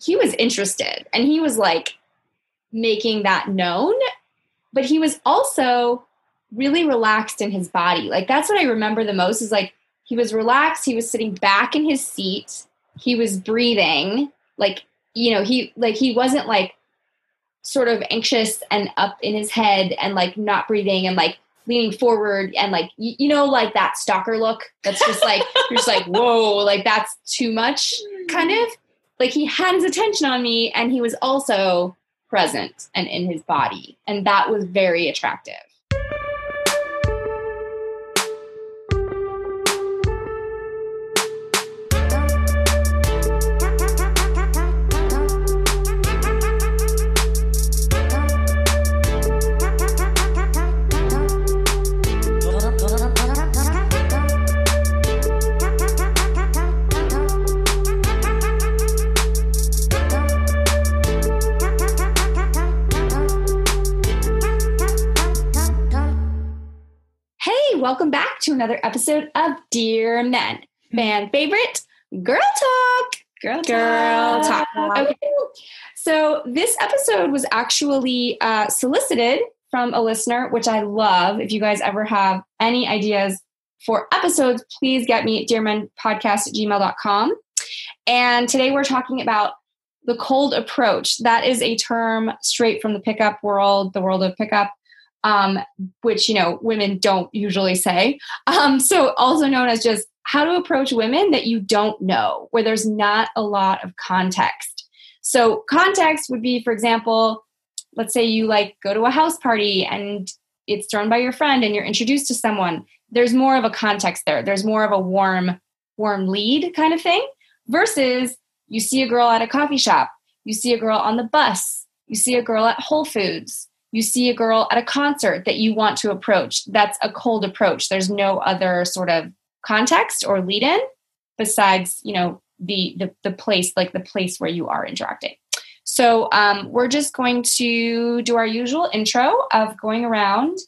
he was interested and he was like making that known, but he was also really relaxed in his body. Like that's what I remember the most is like he was relaxed, he was sitting back in his seat, he was breathing, like you know, he like he wasn't like sort of anxious and up in his head and like not breathing and like leaning forward and like you, you know like that stalker look that's just like you're just like whoa like that's too much kind of like he had his attention on me and he was also present and in his body. And that was very attractive welcome back to another episode of Dear Men, fan favorite girl talk. Girl talk. Talk. Okay. So this episode was actually uh, solicited from a listener, which I love. If you guys ever have any ideas for episodes, please get me at dearmenpodcast at gmail.com. And today we're talking about the cold approach. That is a term straight from the pickup world, the world of pickup um, which you know women don't usually say. Um, so also known as just how to approach women that you don't know, where there's not a lot of context. So context would be, for example, let's say you like go to a house party and it's thrown by your friend and you're introduced to someone. There's more of a context there. There's more of a warm, warm lead kind of thing versus you see a girl at a coffee shop, you see a girl on the bus, you see a girl at Whole Foods, you see a girl at a concert that you want to approach. That's a cold approach. There's no other sort of context or lead in besides you know the the, the place like the place where you are interacting. So um, we're just going to do our usual intro of going around.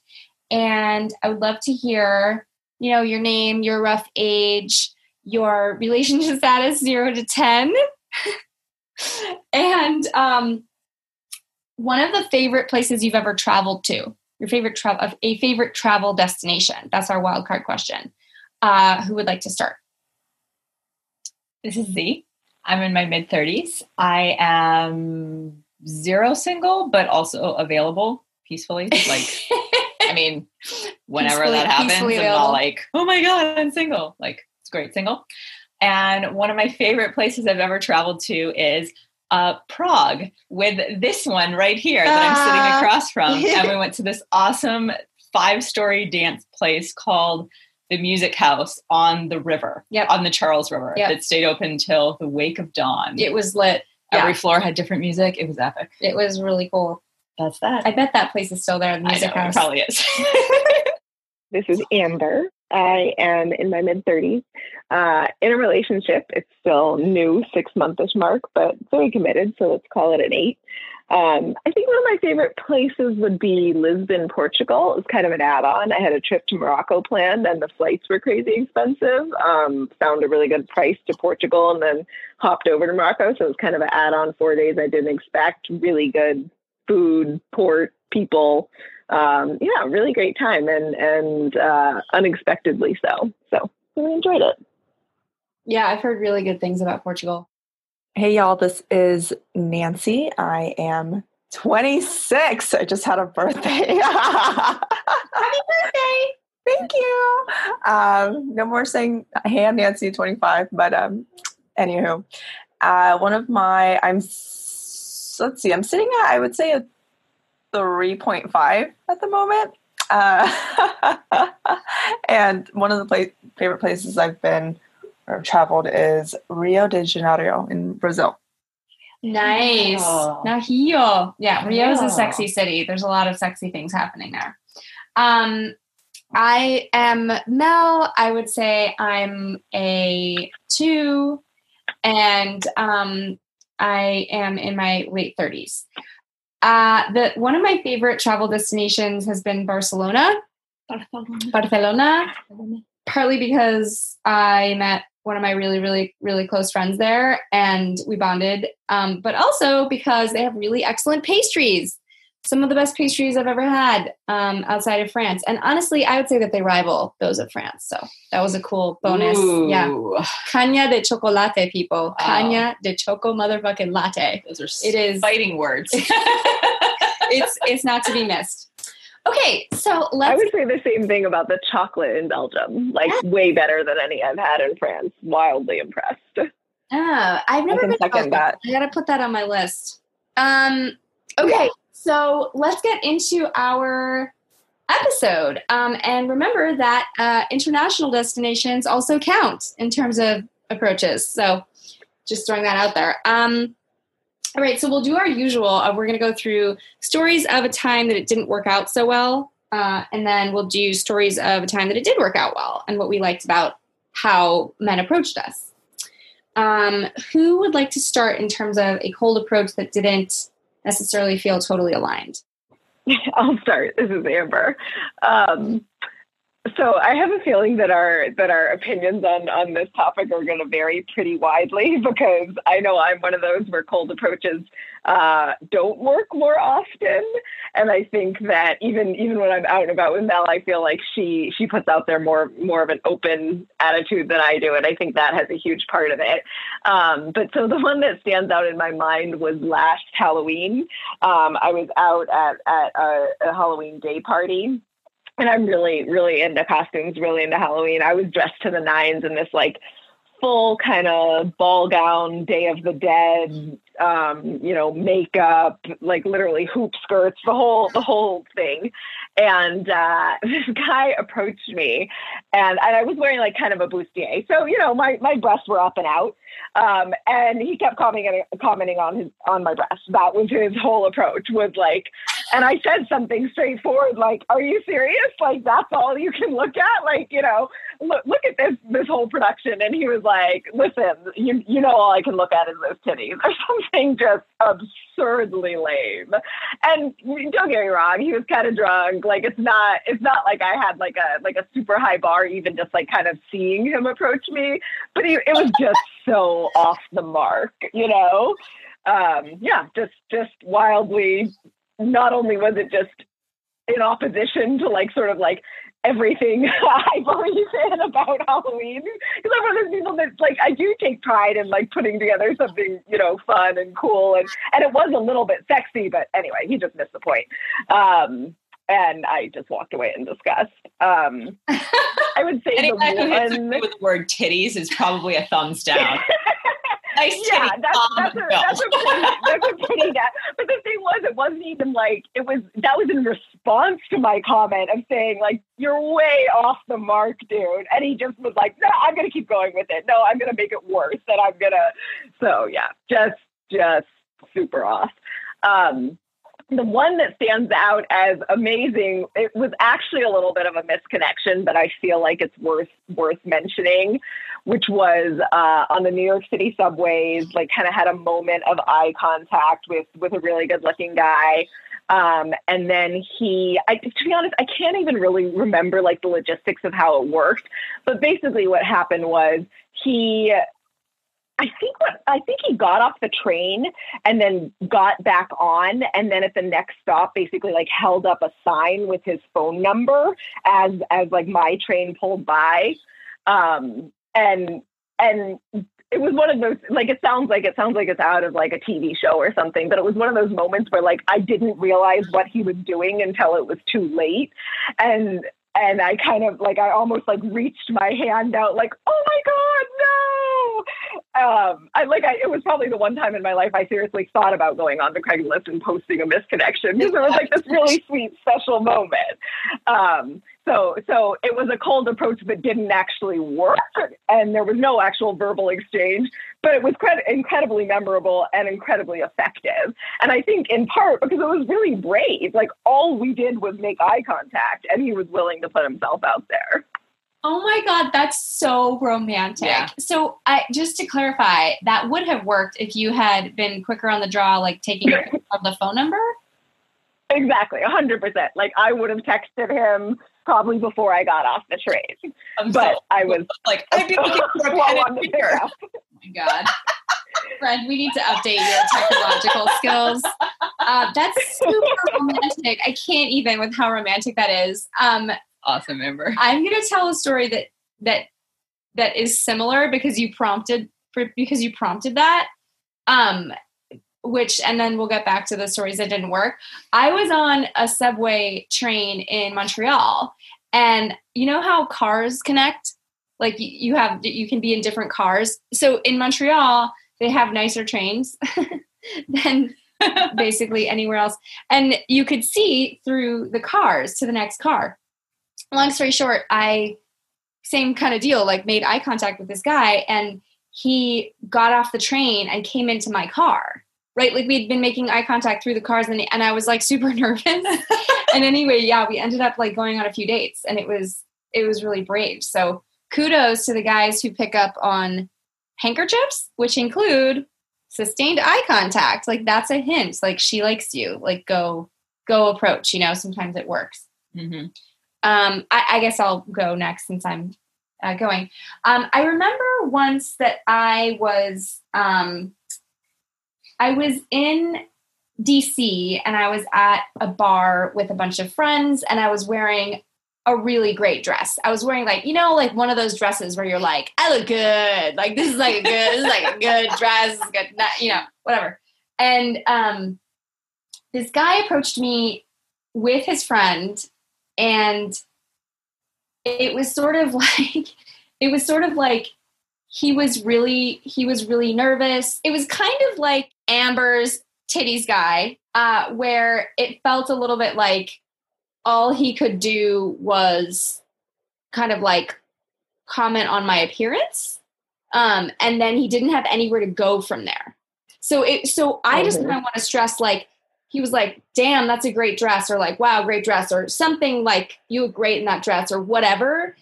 And i would love to hear you know your name your rough age your relationship status 0 to 10 and um, one of the favorite places you've ever traveled to your favorite travel a favorite travel destination? That's our wild card question. Uh, who would like to start? This is z. I'm in my mid 30s i am zero single but also available peacefully like i mean whenever peacefully, that happens i'm all like oh my god i'm single. Like it's great single. And one of my favorite places i've ever traveled to is uh, Prague with this one right here that I'm sitting ah. across from. and we went to this awesome five story dance place called the Music House on the river, yep. on the Charles River, yep. that stayed open until the wake of dawn. It was lit. Every yeah. floor had different music. It was epic. It was really cool. That's that. I bet that place is still there. The Music know, House probably is. this is Amber. I am in my mid 30s. Uh, in a relationship, it's still new, six monthish mark, but very committed. So let's call it an eight. Um, I think one of my favorite places would be Lisbon, Portugal. It was kind of an add on. I had a trip to Morocco planned, and the flights were crazy expensive. Um, found a really good price to Portugal and then hopped over to Morocco. So it was kind of an add on four days I didn't expect. Really good food, port, people um, yeah, really great time and and uh, unexpectedly so. So really enjoyed it. Yeah, I've heard really good things about Portugal. Hey y'all, this is Nancy. I am 26. I just had a birthday. Happy birthday! Thank you. Um, no more saying hey, I'm Nancy, 25. But um, anywho, uh, one of my I'm let's see, I'm sitting at I would say a 3.5 at the moment. Uh, and one of the pla- favorite places I've been or traveled is Rio de Janeiro in Brazil. Nice. Oh. Now Rio. Yeah, Rio is a sexy city. There's a lot of sexy things happening there. Um, I am Mel. I would say I'm a two, and um, I am in my late 30s. Uh, the one of my favorite travel destinations has been Barcelona. Barcelona. Barcelona. Partly because I met one of my really, really, really close friends there, and we bonded. Um, but also because they have really excellent pastries. Some of the best pastries I've ever had um, outside of France. And honestly, I would say that they rival those of France. So that was a cool bonus. Ooh. Yeah. Caña de chocolate, people. Wow. Caña de choco motherfucking latte. Those are It is- fighting words. It's it's not to be missed. Okay, so I let's I would say the same thing about the chocolate in Belgium. Like way better than any I've had in France. Wildly impressed. Oh, I've never can been to second Belgium. that. I gotta put that on my list. Um, okay, so let's get into our episode. Um, and remember that uh, international destinations also count in terms of approaches. So just throwing that out there. Um, all right, so we'll do our usual. Uh, we're going to go through stories of a time that it didn't work out so well, uh, and then we'll do stories of a time that it did work out well and what we liked about how men approached us. Um, who would like to start in terms of a cold approach that didn't necessarily feel totally aligned? I'll start. This is Amber. Um, so I have a feeling that our that our opinions on on this topic are going to vary pretty widely because I know I'm one of those where cold approaches uh, don't work more often, and I think that even even when I'm out and about with Mel, I feel like she she puts out there more more of an open attitude than I do, and I think that has a huge part of it. Um, but so the one that stands out in my mind was last Halloween. Um, I was out at at a, a Halloween day party and I'm really, really into costumes, really into Halloween. I was dressed to the nines in this like full kind of ball gown, Day of the Dead, um, you know, makeup, like literally hoop skirts, the whole, the whole thing. And uh, this guy approached me, and, and I was wearing like kind of a bustier, so you know, my my breasts were up and out. Um, and he kept commenting commenting on his on my breasts. That was his whole approach. Was like, and I said something straightforward, like, "Are you serious? Like that's all you can look at? Like, you know, look look at this this whole production." And he was like, "Listen, you you know, all I can look at is those titties, or something just absurdly lame." And don't get me wrong, he was kind of drunk. Like it's not it's not like I had like a like a super high bar, even just like kind of seeing him approach me. But he, it was just so off the mark, you know. Um, yeah, just just wildly. Not only was it just in opposition to like sort of like everything I believe in about Halloween. Because I'm one of those people that like I do take pride in like putting together something, you know, fun and cool and and it was a little bit sexy, but anyway, he just missed the point. Um and I just walked away in disgust. Um I would say the Anyone who hits one with the word titties is probably a thumbs down. nice yeah, titty that's, that's, a, that's a pretty, that's a pretty da- But the thing was, it wasn't even like it was. That was in response to my comment of saying like, "You're way off the mark, dude," and he just was like, "No, I'm gonna keep going with it. No, I'm gonna make it worse, and I'm gonna." So yeah, just just super off. Um, the one that stands out as amazing, it was actually a little bit of a misconnection, but I feel like it's worth worth mentioning, which was uh, on the New York City subways, like kind of had a moment of eye contact with with a really good looking guy. Um, and then he, I, to be honest, I can't even really remember like the logistics of how it worked. But basically, what happened was he I think what I think he got off the train and then got back on and then at the next stop basically like held up a sign with his phone number as as like my train pulled by. Um and and it was one of those like it sounds like it sounds like it's out of like a TV show or something, but it was one of those moments where like I didn't realize what he was doing until it was too late. And and I kind of like I almost like reached my hand out like, oh my God, no. Um I like I it was probably the one time in my life I seriously thought about going on to Craigslist and posting a misconnection because it was like this really sweet special moment. Um so so it was a cold approach that didn't actually work and there was no actual verbal exchange, but it was cred- incredibly memorable and incredibly effective. And I think in part because it was really brave. Like all we did was make eye contact and he was willing to put himself out there. Oh my god, that's so romantic. Yeah. So, I just to clarify, that would have worked if you had been quicker on the draw, like taking of the phone number. Exactly, hundred percent. Like I would have texted him, probably before I got off the train. I'm But so- I was like, I'd be looking for a pen and the paper. Oh my God. Fred, we need to update your technological skills. Uh, that's super romantic. I can't even with how romantic that is. Um, Awesome, Amber. I'm going to tell a story that that that is similar because you prompted for because you prompted that. Um, which and then we'll get back to the stories that didn't work. I was on a subway train in Montreal, and you know how cars connect. Like you- have you can be in different cars. So in Montreal, they have nicer trains than basically anywhere else. And you could see through the cars to the next car. Long story short, I same kind of deal, like made eye contact with this guy and he got off the train and came into my car. Right? Like we'd been making eye contact through the cars and, and I was like super nervous. and anyway, yeah, we ended up like going on a few dates and it was it was really brave. So kudos to the guys who pick up on handkerchiefs, which include sustained eye contact. Like that's a hint. Like she likes you. Like go go approach. You know, sometimes it works. hmm Um, I, I guess I'll go next since I'm uh, going. Um, I remember once that I was um, I was in DC and I was at a bar with a bunch of friends and I was wearing a really great dress. I was wearing like, you know, like one of those dresses where you're like, I look good. Like this is like a good, this is like a good dress, good, not, you know, whatever. And um this guy approached me with his friend and it was sort of like it was sort of like he was really he was really nervous. It was kind of like Amber's titties guy, uh, where it felt a little bit like all he could do was kind of like comment on my appearance. Um, and then he didn't have anywhere to go from there. So it so I just kind of want to stress like he was like, damn, that's a great dress, or like, wow, great dress, or something like you look great in that dress, or whatever.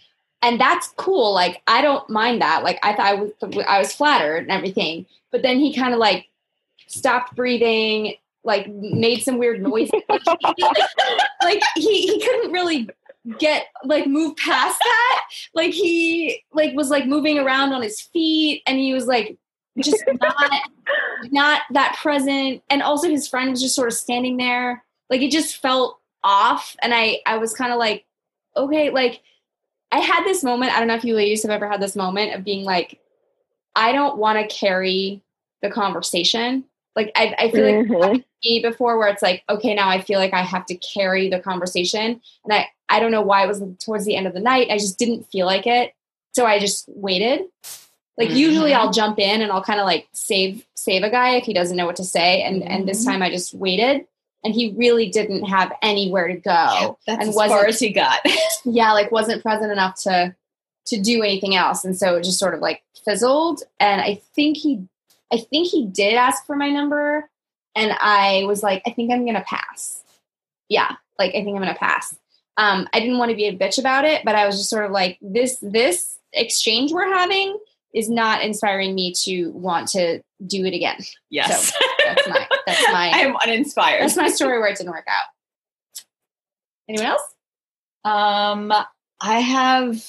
And that's cool. Like, I don't mind that. Like, I thought I was, I was flattered and everything. But then he kind of like stopped breathing, like made some weird noises. like he, he couldn't really get like move past that. Like he like was like moving around on his feet and he was like just not not that present and also his friend was just sort of standing there like it just felt off and i i was kind of like okay like i had this moment i don't know if you ladies have ever had this moment of being like i don't want to carry the conversation like i, I feel like Mhm. me before where it's like okay now i feel like i have to carry the conversation. And i i don't know why it was towards the end of the night. I just didn't feel like it. So i just waited. Like usually Mhm. i'll jump in and i'll kind of like save save a guy if he doesn't know what to say. And and this Mhm. time i just waited. And he really didn't have anywhere to go. That's and as far as he got. yeah like wasn't present enough to to do anything else. And so it just sort of like fizzled. And i think he i think he did ask for my number and i was like i think i'm gonna pass. Yeah like i think i'm gonna pass. Um i didn't want to be a bitch about it but i was just sort of like this this exchange we're having is not inspiring me to want to do it again. Yes. that's my that's I'm uninspired. that's my story where it didn't work out. Anyone else? Um, I have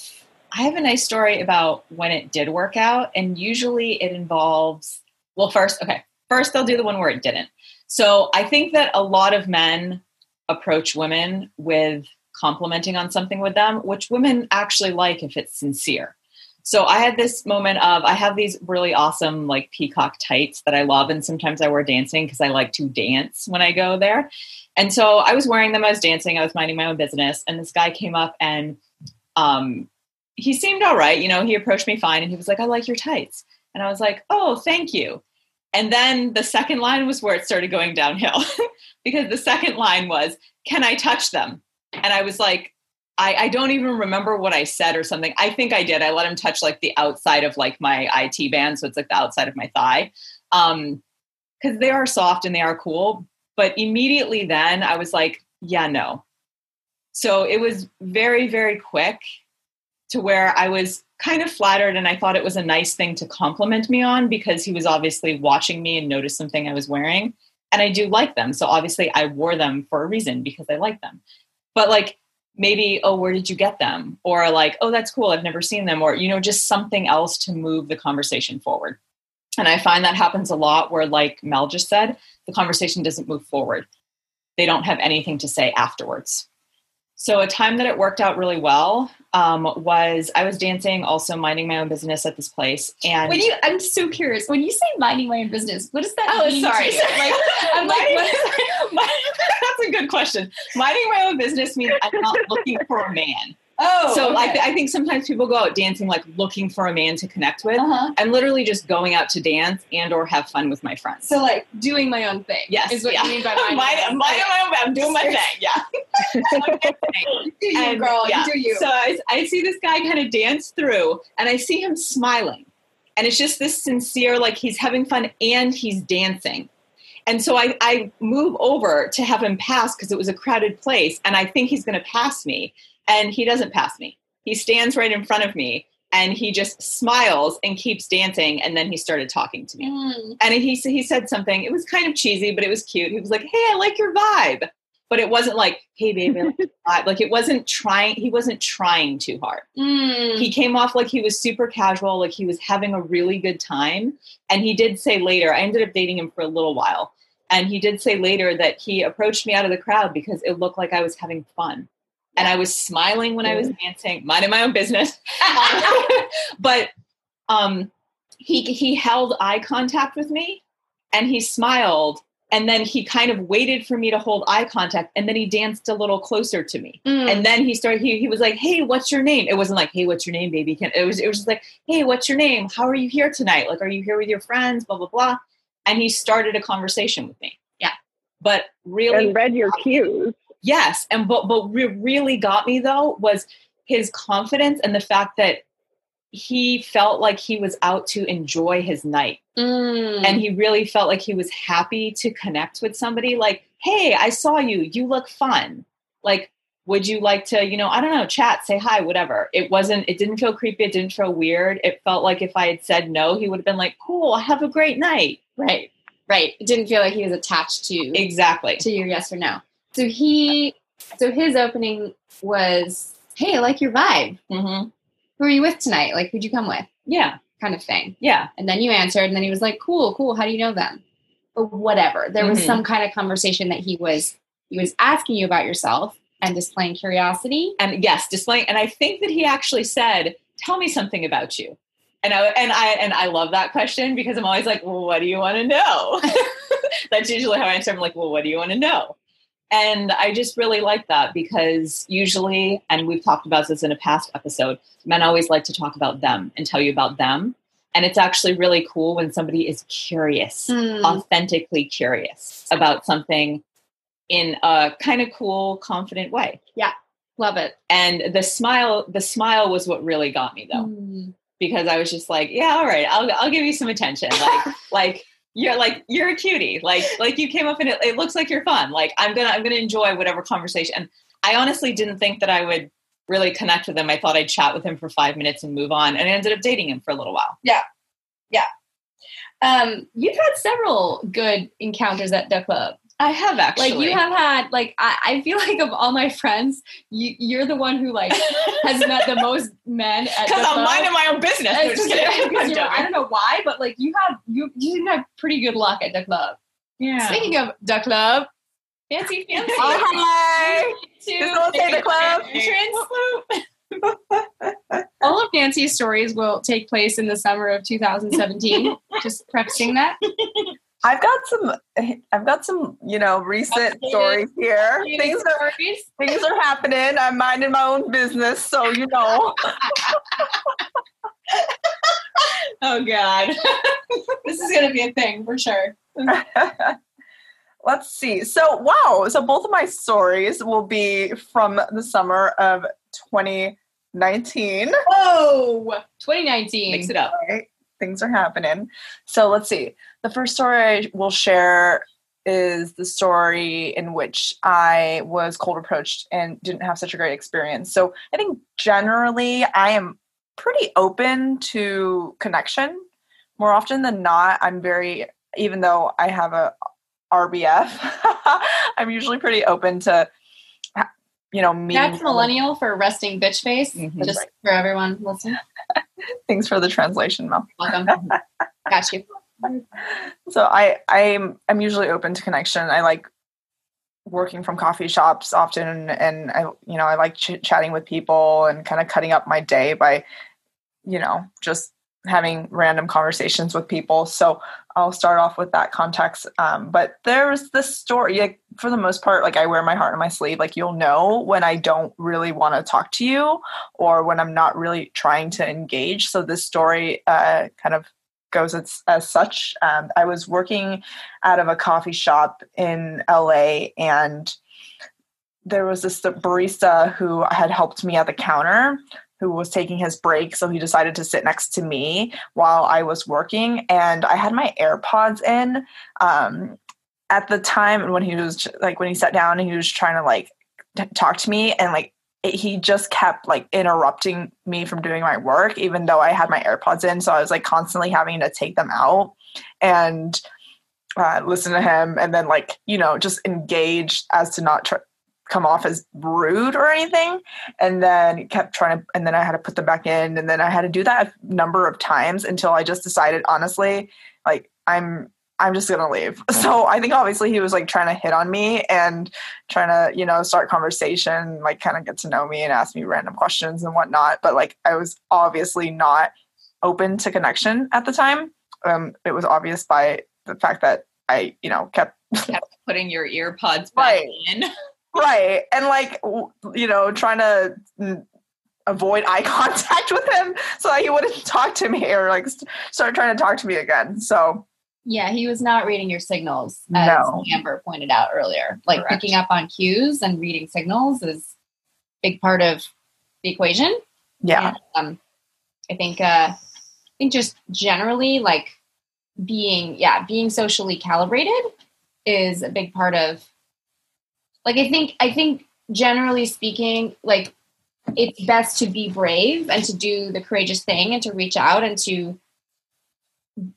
I have a nice story about when it did work out, and usually it involves well, first, okay, first they'll do the one where it didn't. So I think that a lot of men approach women with complimenting on something with them, which women actually like if it's sincere. So I had this moment of I have these really awesome like peacock tights that I love, and sometimes I wear dancing because I like to dance when I go there. And so I was wearing them, I was dancing, I was minding my own business, and this guy came up and um, he seemed all right. You know, he approached me fine and he was like, I like your tights. And I was like, oh, thank you. And then the second line was where it started going downhill because the second line was, Can I touch them? And I was like, I, I don't even remember what I said or something. I think I did. I let him touch like the outside of like my IT band. So it's like the outside of my thigh. Um, because they are soft and they are cool. But immediately then I was like, yeah, no. So it was very, very quick to where I was kind of flattered and I thought it was a nice thing to compliment me on because he was obviously watching me and noticed something I was wearing. And I do like them. So obviously I wore them for a reason because I like them. But like maybe, oh, where did you get them? Or like, oh, that's cool. I've never seen them. Or, you know, just something else to move the conversation forward. And I find that happens a lot where, like Mel just said, the conversation doesn't move forward. They don't have anything to say afterwards. So, a time that it worked out really well um, was I was dancing, also minding my own business at this place. And when you, I'm so curious. When you say minding my own business, what does that oh, mean? sorry. to you? Like, I'm like, what? my- that's a good question. Minding my own business means I'm not looking for a man. Oh, so I, th- I think sometimes people go out dancing like looking for a man to connect with. uh-huh. I'm literally just going out to dance and or have fun with my friends. So like doing my own thing. yes, is what yeah. you mean by minding my my own- I'm doing my thing. Yeah. Do you, And, girl? yeah. Do you. So I, I see this guy kind of dance through, and I see him smiling, and it's just this sincere, like he's having fun and he's dancing. And so I, I move over to have him pass because it was a crowded place, and I think he's going to pass me, and he doesn't pass me. He stands right in front of me, and he just smiles and keeps dancing, and then he started talking to me Mm. and he he said something. It was kind of cheesy, but it was cute. He was like, "Hey, I like your vibe," but it wasn't like, "Hey, baby," I like your vibe. like it wasn't trying. He wasn't trying too hard. Mm. He came off like he was super casual, like he was having a really good time. And he did say later, I ended up dating him for a little while, and he did say later that he approached me out of the crowd because it looked like I was having fun. And I was smiling when I was dancing, minding my own business. but um, he he held eye contact with me and he smiled and then he kind of waited for me to hold eye contact and then he danced a little closer to me. Mm. and then he started he, he was like hey what's your name? It wasn't like hey what's your name baby? Can, it was it was just like hey what's your name? How are you here tonight? Like are you here with your friends? Blah blah blah and he started a conversation with me. Yeah. but really and read your cues. Yes, and but but what really got me though was his confidence and the fact that he felt like he was out to enjoy his night. Mm. and he really felt like he was happy to connect with somebody like hey i saw you. You look fun. Like would you like to you know i don't know chat say hi whatever. It wasn't it didn't feel creepy. It didn't feel weird. It felt like if i had said no he would have been like cool have a great night right, right. It didn't feel like he was attached to exactly to your yes or no. So he, so his opening was, "Hey, I like your vibe. hmm Who are you with tonight? Like, who'd you come with?" yeah Kind of thing. yeah And then you answered, and then he was like, "Cool, cool. How do you know them?" Or whatever. There was Mhm. some kind of conversation that he was he was asking you about yourself and displaying curiosity. and yes, displaying. And I think that he actually said, "Tell me something about you." And I and I and I love that question because I'm always like, "Well, what do you want to know?" That's usually how I answer. I'm like, "Well, what do you want to know?" And I just really like that because usually, and we've talked about this in a past episode, men always like to talk about them and tell you about them. And it's actually really cool when somebody is curious, Mm. authentically curious about something in a kind of cool, confident way Yeah. Love it. and the smile the smile was what really got me though Mm. Because i was just like yeah all right i'll, I'll give you some attention like like you're like you're a cutie like like you came up and it, it looks like you're fun like i'm gonna i'm gonna enjoy whatever conversation and i honestly didn't think that i would really connect with him i thought i'd chat with him for five minutes and move on and i ended up dating him for a little while Yeah. Yeah. Um, you've had several good encounters at the club. I have actually Like you have had, like I, I feel like of all my friends, you, you're the one who like has met the most men at the because i'm minding my own business No, just kidding. I don't know why, but like you have you you seem to have pretty good luck at the club. yeah Speaking of the club, fancy fancy. Oh, hi. to say the club. entrance. All of Nancy's stories will take place in the summer of 2017. Just prefacing that. I've got some. I've got some. You know, recent Updated- stories here. Things are stories. things are happening. I'm minding my own business, so you know. oh god This is going to be a thing for sure. Let's see. So, wow. So, both of my stories will be from the summer of 2019. Oh, 2019. mix it up Right? Things are happening. So, let's see. The first story I will share is the story in which I was cold approached and didn't have such a great experience. So, I think generally I am pretty open to connection. More often than not, I'm very, even though I have a RBF, I'm usually pretty open to you know, meeting. That's millennial for resting bitch face. Mhm. Just right. for everyone listening. Thanks for the translation, Mel. Welcome. Got you. So I I'm I'm usually open to connection. I like working from coffee shops often, and I you know I like ch- chatting with people and kind of cutting up my day by you know just having random conversations with people. So I'll start off with that context. Um, but there's this story. Like, for the most part, like I wear my heart on my sleeve. Like you'll know when I don't really want to talk to you, or when I'm not really trying to engage. So this story uh, kind of goes as, as such. Um, I was working out of a coffee shop in LA, and there was this barista who had helped me at the counter who was taking his break. So he decided to sit next to me while I was working. And I had my AirPods in. Um, at the time when he was like, when he sat down and he was trying to like t- talk to me, and like it, he just kept like interrupting me from doing my work, even though I had my AirPods in. So I was like constantly having to take them out and uh, listen to him and then like, you know, just engage as to not try come off as rude or anything and then kept trying to and then i had to put them back in and then i had to do that a number of times until i just decided honestly like i'm i'm just gonna leave. So i think obviously he was like trying to hit on me and trying to you know start conversation like kind of get to know me and ask me random questions and whatnot. But like i was obviously not open to connection at the time. Um it was obvious by the fact that i you know kept kept putting your ear pods back Right. in. right. And like w- you know trying to mm, avoid eye contact with him so that he wouldn't talk to me or like st- start trying to talk to me again. So Yeah, he was not reading your signals, as No. Amber pointed out earlier. Like Correct. picking up on cues and reading signals is a big part of the equation. yeah And, um, I think uh, I think just generally like being yeah being socially calibrated is a big part of like I think I think generally speaking like it's best to be brave and to do the courageous thing and to reach out and to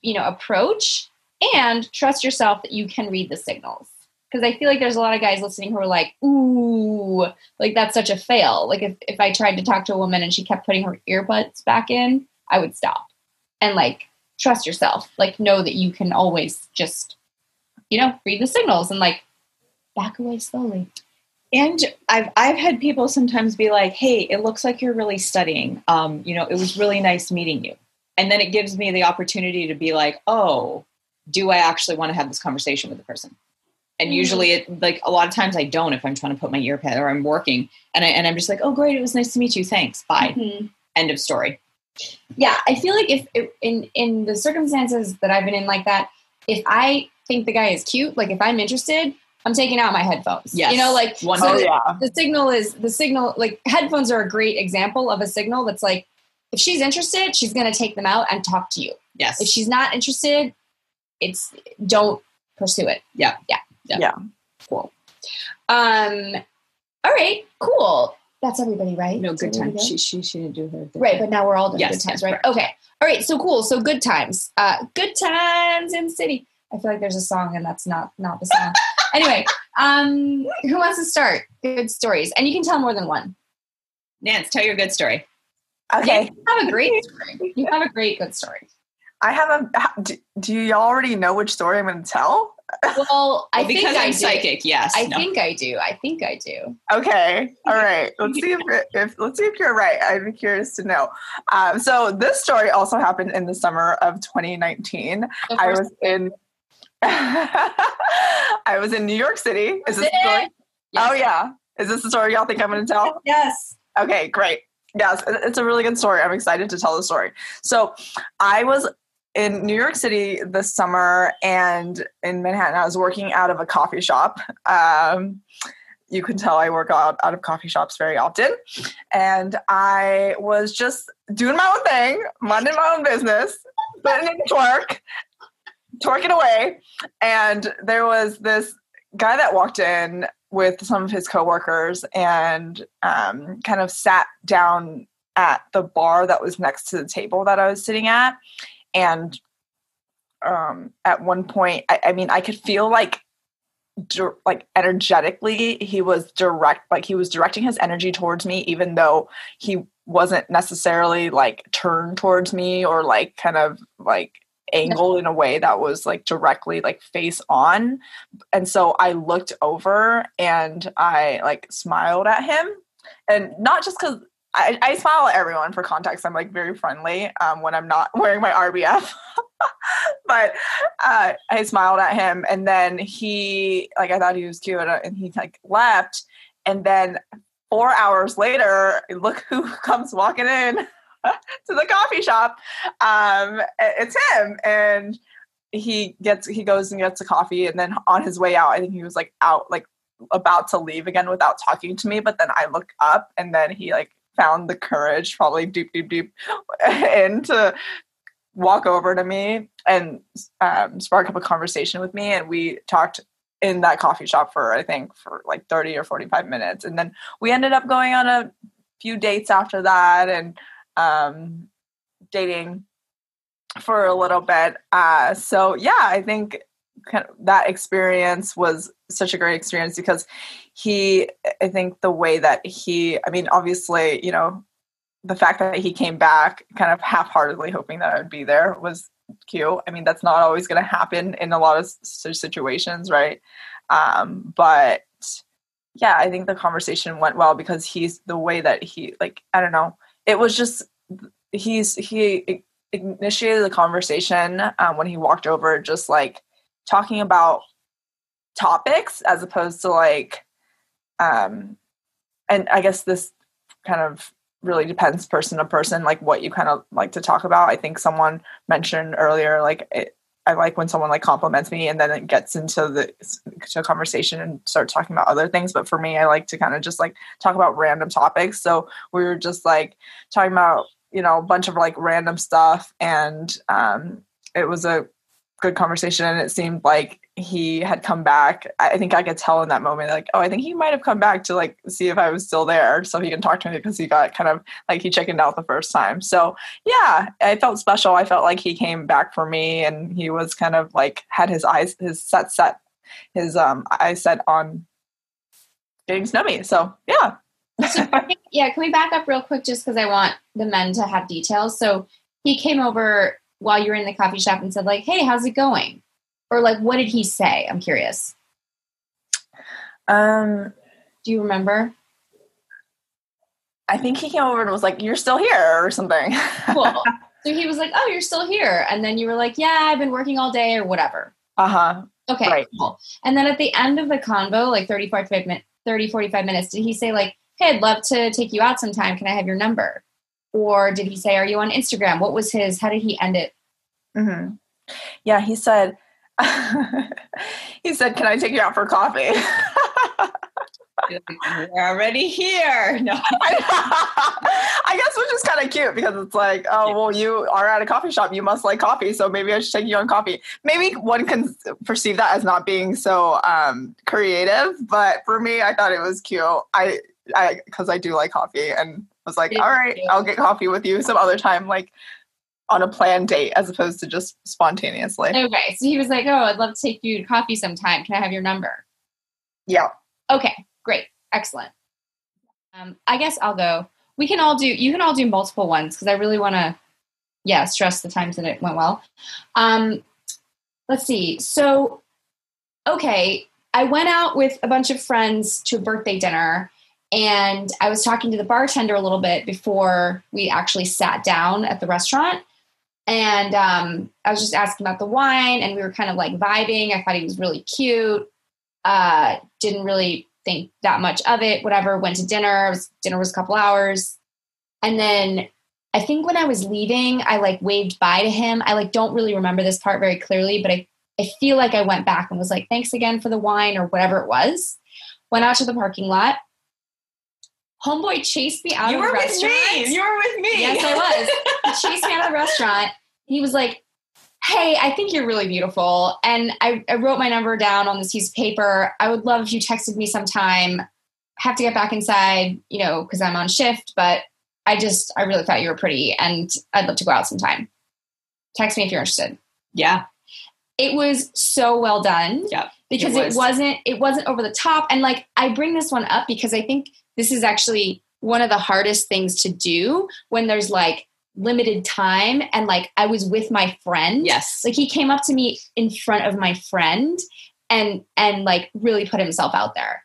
you know approach and trust yourself that you can read the signals because I feel like there's a lot of guys listening who are like, ooh, like that's such a fail. Like if, if I tried to talk to a woman and she kept putting her earbuds back in, I would stop. And like trust yourself. Like know that you can always just, you know, read the signals and like back away slowly. And I've I've had people sometimes be like, "Hey, it looks like you're really studying. Um, you know, it was really nice meeting you." And then it gives me the opportunity to be like, "Oh, do I actually want to have this conversation with the person?" And Mhm. usually, it like a lot of times I don't if I'm trying to put my earpad or I'm working, and I and I'm just like, "Oh, great, it was nice to meet you. Thanks. Bye." End of story. yeah i feel like if, if in in the circumstances that i've been in like that if i think the guy is cute like if i'm interested i'm taking out my headphones Yes. you know like One so oh the, yeah the signal is the signal like headphones are a great example of a signal that's like if she's interested she's going to take them out and talk to you Yes. if she's not interested it's don't pursue it Yeah. yeah Yeah. Yeah. cool um all right cool that's everybody right no good times. She, she she didn't do her. Right, time. but now we're all doing Yes, good times, yes, right? correct. Okay. All right, so cool. So good times. Uh good times in the city. I feel like there's a song and that's not not the song. anyway, um who wants to start? Good stories. And you can tell more than one. Nance, tell your good story. okay You have a great story. You have a great good story. I have a do, do you already know which story i'm going to tell Well, I Well, think because I I'm do. psychic. Yes. I No. think I do. I think I do. Okay. All right. Let's see if, if let's see if you're right. I'd be curious to know. Um, so this story also happened in the summer of 2019. So I was in I was in New York City. Is this the story? Oh yeah. Is this the story y'all think I'm going to tell? Yes. Okay, great. Yes, it's a really good story. I'm excited to tell the story. So, I was in New York City this summer and in Manhattan. I was working out of a coffee shop. Um, you can tell I work out, out of coffee shops very often. And I was just doing my own thing, minding my own business, putting in twerk, twerking away. And there was this guy that walked in with some of his coworkers and um, kind of sat down at the bar that was next to the table that I was sitting at. And um, at one point, I, I mean, I could feel like like energetically he was direct like he was directing his energy towards me even though he wasn't necessarily like turned towards me or like kind of like angled in a way that was like directly like face on. And so i looked over and i like smiled at him. And not just because I, I, smile at everyone for context. I'm like very friendly um, when I'm not wearing my RBF. but uh, I smiled at him, and then he like I thought he was cute, uh, and he like left. And then four hours later, look who comes walking in to the coffee shop. Um, it's him, and he gets he goes and gets a coffee, and then on his way out, I think he was like out like about to leave again without talking to me. But then I look up, and then he like found the courage, probably deep, deep, deep, and to walk over to me and um, spark up a conversation with me. And we talked in that coffee shop for, I think, for like 30 or 45 minutes. And then we ended up going on a few dates after that and um, dating for a little bit. Uh, so, yeah, I think kind of that experience was such a great experience because he i think the way that he i mean obviously you know the fact that he came back kind of half-heartedly hoping that i would be there was cute. I mean that's not always going to happen in a lot of situations right? Um, but yeah i think the conversation went well because he's the way that he like i don't know it was just he's he initiated the conversation um, when he walked over just like talking about topics as opposed to like um and i guess this kind of really depends person to person like what you kind of like to talk about. I think someone mentioned earlier like it, i like when someone like compliments me and then it gets into the to conversation and start talking about other things. But for me i like to kind of just like talk about random topics. So we were just like talking about you know a bunch of like random stuff and um it was a good conversation and it seemed like he had come back i think i could tell in that moment like oh i think he might have come back to like see if i was still there so he can talk to me because he got kind of like he chickened out the first time. So yeah i felt special. I felt like he came back for me and he was kind of like had his eyes his set set his um eyes set on getting to know me. So yeah. So, yeah can we back up real quick just because i want the men to have details? So he came over while you were in the coffee shop and said like, "Hey, how's it going?" Or like, what did he say? I'm curious. Um, do you remember? I think he came over and was like, "You're still here" or something. cool. So he was like, "Oh, you're still here," and then you were like, "Yeah, I've been working all day or whatever." Uh huh. Okay. Right. Cool. And then at the end of the convo, like 30, 45 minutes, 30, 45 minutes, did he say like, "Hey, I'd love to take you out sometime. Can I have your number?" or did he say are you on instagram what was his how did he end it mm-hmm. yeah he said he said can i take you out for coffee? We're already here. No. I guess which is kind of cute because it's like oh well you are at a coffee shop. You must like coffee so maybe i should take you on coffee. Maybe one can perceive that as not being so um, creative but for me i thought it was cute. I i because i do like coffee and was like, all right, I'll get coffee with you some other time, like on a planned date as opposed to just spontaneously. Okay. So he was like, oh, I'd love to take you to coffee sometime. Can I have your number? Yeah. Okay. Great. Excellent. Um, I guess I'll go. We can all do, you can all do multiple ones because I really want to, yeah, stress the times that it went well. Um, let's see. So, okay. I went out with a bunch of friends to a birthday dinner and I was talking to the bartender a little bit before we actually sat down at the restaurant. And um, I was just asking about the wine, and we were kind of like vibing. I thought he was really cute. Uh, didn't really think that much of it. Whatever. Went to dinner. Was, dinner was a couple hours, and then I think when I was leaving, I like waved bye to him. I like don't really remember this part very clearly, but I I feel like I went back and was like, "Thanks again for the wine" or whatever it was. Went out to the parking lot Homeboy chased me out you of the restaurant. You were with me. Yes, I was. he chased me out of the restaurant. He was like, Hey, I think you're really beautiful. And I, I wrote my number down on this piece of paper. I would love if you texted me sometime. have to get back inside, you know, because I'm on shift, but I just, I really thought you were pretty and I'd love to go out sometime. Text me if you're interested. Yeah. It was so well done. Yeah. because It it, was. was. not it wasn't over the top and like i bring this one up because i think this is actually one of the hardest things to do when there's like limited time and like i was with my friend. Yes. like he came up to me in front of my friend and and like really put himself out there.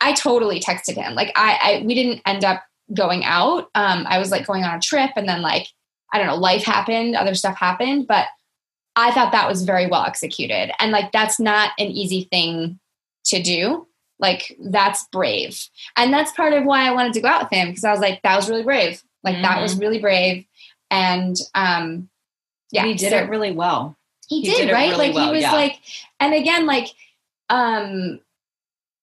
I totally texted him. Like i, I we didn't end up going out. Um i was like going on a trip and then like i don't know life happened other stuff happened but i thought that was very well executed. And like that's not an easy thing to do like that's brave. And that's part of why i wanted to go out with him because i was like that was really brave. Like that was really brave. And um yeah he did so- it really well. he, He did, did right? really like well, he was yeah. like and again like um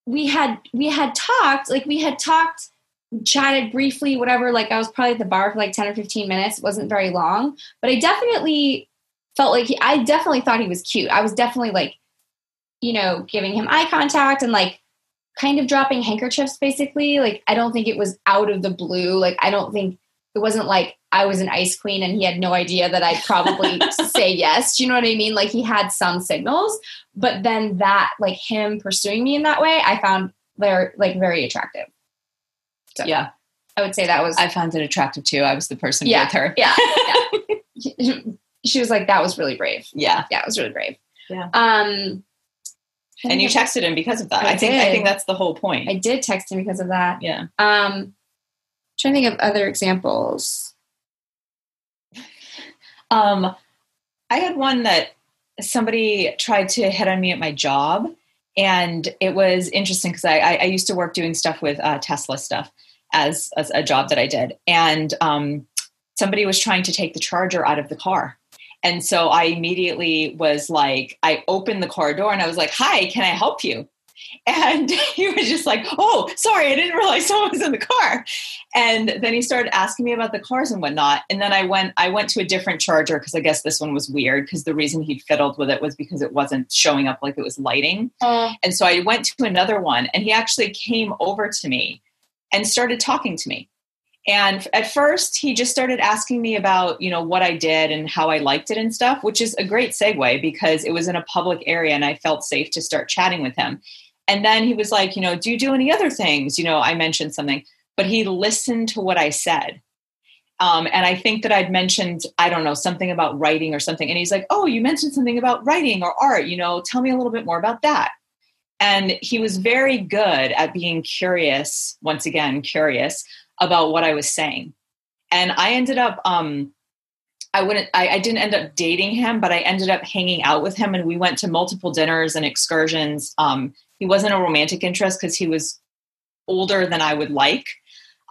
we had we had talked like we had talked chatted briefly whatever like i was probably at the bar for like 10 or 15 minutes. It wasn't very long. But i definitely felt like he, i definitely thought he was cute. I was definitely like you know giving him eye contact and like kind of dropping handkerchiefs basically like i don't think it was out of the blue like i don't think it wasn't like I was an ice queen and he had no idea that I'd probably say yes. Do you know what I mean? Like he had some signals, but then that, like him pursuing me in that way, I found very, like very attractive. So Yeah. I would say that was, I found it attractive too. I was the person Yeah. with her. yeah, yeah. she was like, that was really brave. Yeah. Yeah, it was really brave. Yeah. Um, And you texted him because of that. I I, think I think that's the whole point. I did text him because of that. yeah. Um, trying to think of other examples. Um, I had one that somebody tried to hit on me at my job, and it was interesting because I, I, I used to work doing stuff with uh, Tesla stuff as, as a job that I did, and um, somebody was trying to take the charger out of the car. And so I immediately was like, I opened the car door and I was like, Hi, can I help you? And he was just like, Oh, sorry, I didn't realize someone was in the car. And then he started asking me about the cars and whatnot. And then I went, I went to a different charger because I guess this one was weird because the reason he fiddled with it was because it wasn't showing up like it was lighting. Uh. And so I went to another one and he actually came over to me and started talking to me. And at first, he just started asking me about, you know, what I did and how I liked it and stuff, which is a great segue because it was in a public area and I felt safe to start chatting with him. And then he was like, you know, do you do any other things? You know, I mentioned something, but he listened to what I said. Um, and I think that I'd mentioned, I don't know, something about writing or something. And he's like, oh, you mentioned something about writing or art, you know, tell me a little bit more about that. And he was very good at being curious, once again, curious about what I was saying. And I ended up, um, I wouldn't, I, I didn't end up dating him, but I ended up hanging out with him and we went to multiple dinners and excursions. Um, he wasn't a romantic interest because he was older than I would like.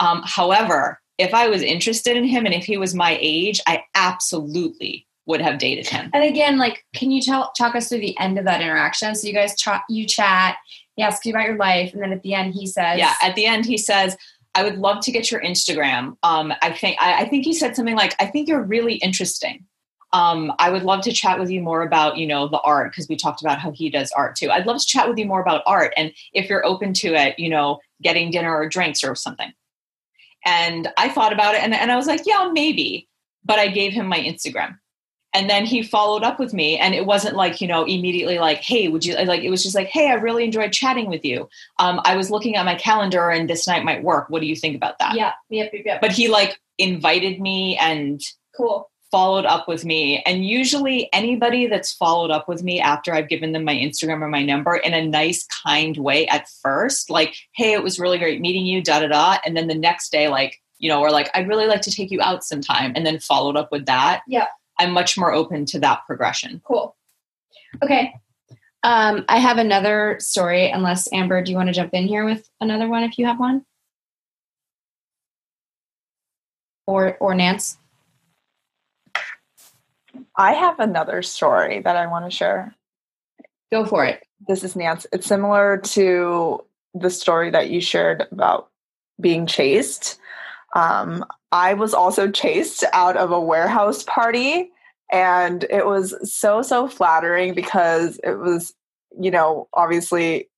Um, however, if I was interested in him and if he was my age, I absolutely would have dated him. And again, like, can you tell talk us through the end of that interaction? So you guys chat, you chat. He asks you about your life, and then at the end, he says, Yeah. At the end, he says, "I would love to get your Instagram." Um, I think I, I think he said something like, "I think you're really interesting. Um, I would love to chat with you more about you know the art because we talked about how he does art too. I'd love to chat with you more about art and if you're open to it, you know, getting dinner or drinks or something." And I thought about it, and, and I was like, "Yeah, maybe," but I gave him my Instagram. And then he followed up with me, and it wasn't like, you know, immediately like, hey, would you like, it was just like, hey, I really enjoyed chatting with you um, I was looking at my calendar and this night might work. What do you think about that? "Yeah, yep, yep, yep." But he like invited me and cool. followed up with me. And usually anybody that's followed up with me after I've given them my Instagram or my number in a nice, kind way at first, like, hey, it was really great meeting you, da da da. And then the next day, like, you know, or like, I'd really like to take you out sometime, and then followed up with that. Yeah. I'm much more open to that progression. Cool. Okay. Um, I have another story. Unless Amber, do you want to jump in here with another one if you have one? Or or Nance? I have another story that I want to share. Go for it. This is Nance. It's similar to the story that you shared about being chased. Um, I was also chased out of a warehouse party, and it was so, so flattering because it was, you know, obviously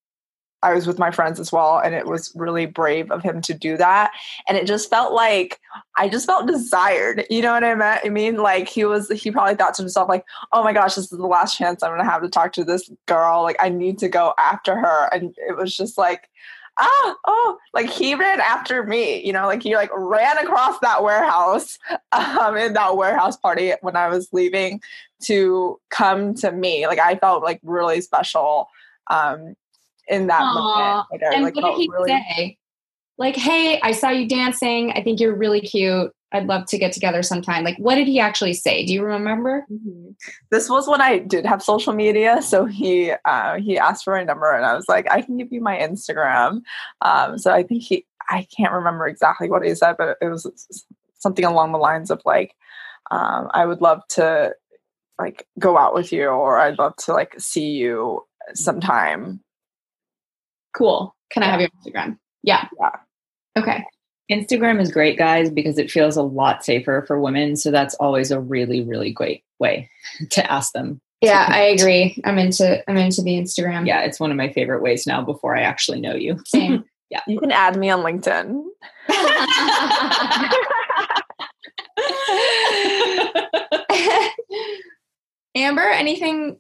I was with my friends as well, and it was really brave of him to do that. And it just felt like I just felt desired. You know what I mean, like he was, he probably thought to himself, like, "Oh my gosh, this is the last chance I'm going to have to talk to this girl. Like, I need to go after her." And it was just like, ah, oh, like he ran after me. You know, like he like ran across that warehouse um, in that warehouse party when I was leaving to come to me. Like I felt like really special. Um, in that Aww. moment. Like, I, and like, what did he really... say? Like, hey, I saw you dancing. I think you're really cute. I'd love to get together sometime. Like, what did he actually say? Do you remember? Mm-hmm. This was when I did have social media, so he uh, he asked for my number, and I was like, I can give you my Instagram. Um, so I think he, I can't remember exactly what he said, but it was something along the lines of like, um, I would love to like go out with you, or I'd love to like see you sometime Cool. Can I have your Instagram? Yeah. Yeah. Okay. Instagram is great, guys, because it feels a lot safer for women. So that's always a really, really great way to ask them. Yeah, I agree. I'm into I'm into the Instagram. Yeah, it's one of my favorite ways now before I actually know you. Same. yeah. You can add me on LinkedIn. Amber, anything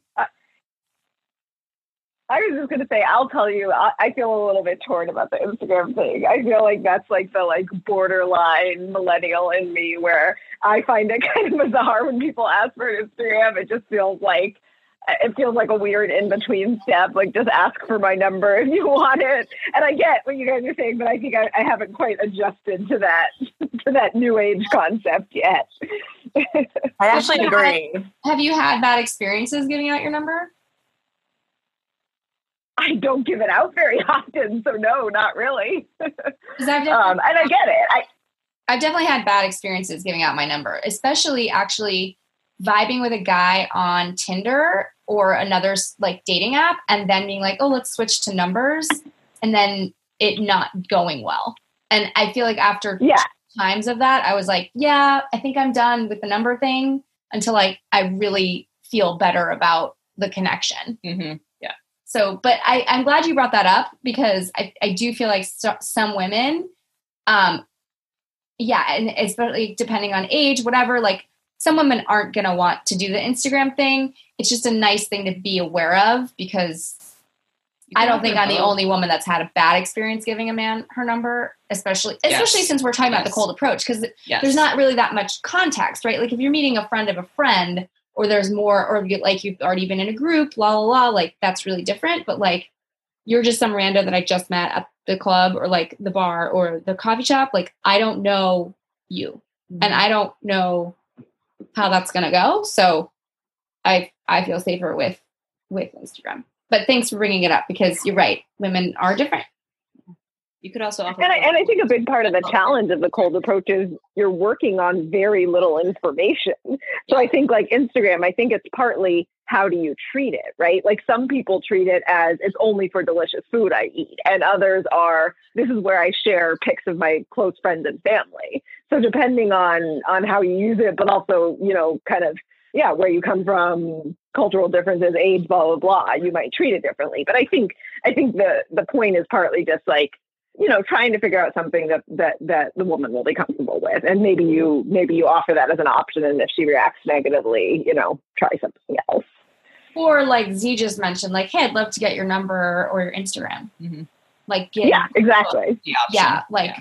I was just gonna say, I'll tell you, I, I, feel a little bit torn about the Instagram thing. I feel like that's like the like borderline millennial in me, where I find it kind of bizarre when people ask for an Instagram. It just feels like it feels like a weird in between step. Like just ask for my number if you want it. And I get what you guys are saying, but I think I, I haven't quite adjusted to that to that new age concept yet. I actually agree. have you had bad experiences giving out your number? I don't give it out very often, so no, not really. um, and I get it. I I've definitely had bad experiences giving out my number, especially actually vibing with a guy on Tinder or another like dating app, and then being like, "Oh, let's switch to numbers," and then it not going well. And I feel like after yeah. times of that, I was like, "Yeah, I think I'm done with the number thing." Until like I really feel better about the connection. Mm-hmm. So, but I, I'm glad you brought that up because I, I do feel like so, some women, um, yeah, and especially depending on age, whatever, like some women aren't going to want to do the Instagram thing. It's just a nice thing to be aware of because I don't think I'm the only woman that's had a bad experience giving a man her number, especially especially yes. since we're talking yes. about the cold approach because yes. there's not really that much context, right? Like if you're meeting a friend of a friend, or there's more or like you've already been in a group la la la like that's really different but like you're just some rando that i just met at the club or like the bar or the coffee shop like i don't know you. Mm-hmm. and i don't know how that's going to go so i i feel safer with with instagram. But thanks for bringing it up because you're right women are different you could also offer and I, and I think a big part of the challenge of the cold approach is you're working on very little information. So I think like Instagram, I think it's partly how do you treat it, right? Like some people treat it as it's only for delicious food I eat, and others are this is where I share pics of my close friends and family. So depending on on how you use it, but also you know kind of yeah where you come from, cultural differences, age, blah blah blah, you might treat it differently. But I think I think the the point is partly just like you know trying to figure out something that that that the woman will be comfortable with. And maybe you maybe you offer that as an option and if she reacts negatively you know try something else. Or like z just mentioned like hey i'd love to get your number or your instagram. Mm-hmm. like yeah exactly. Yeah like yeah.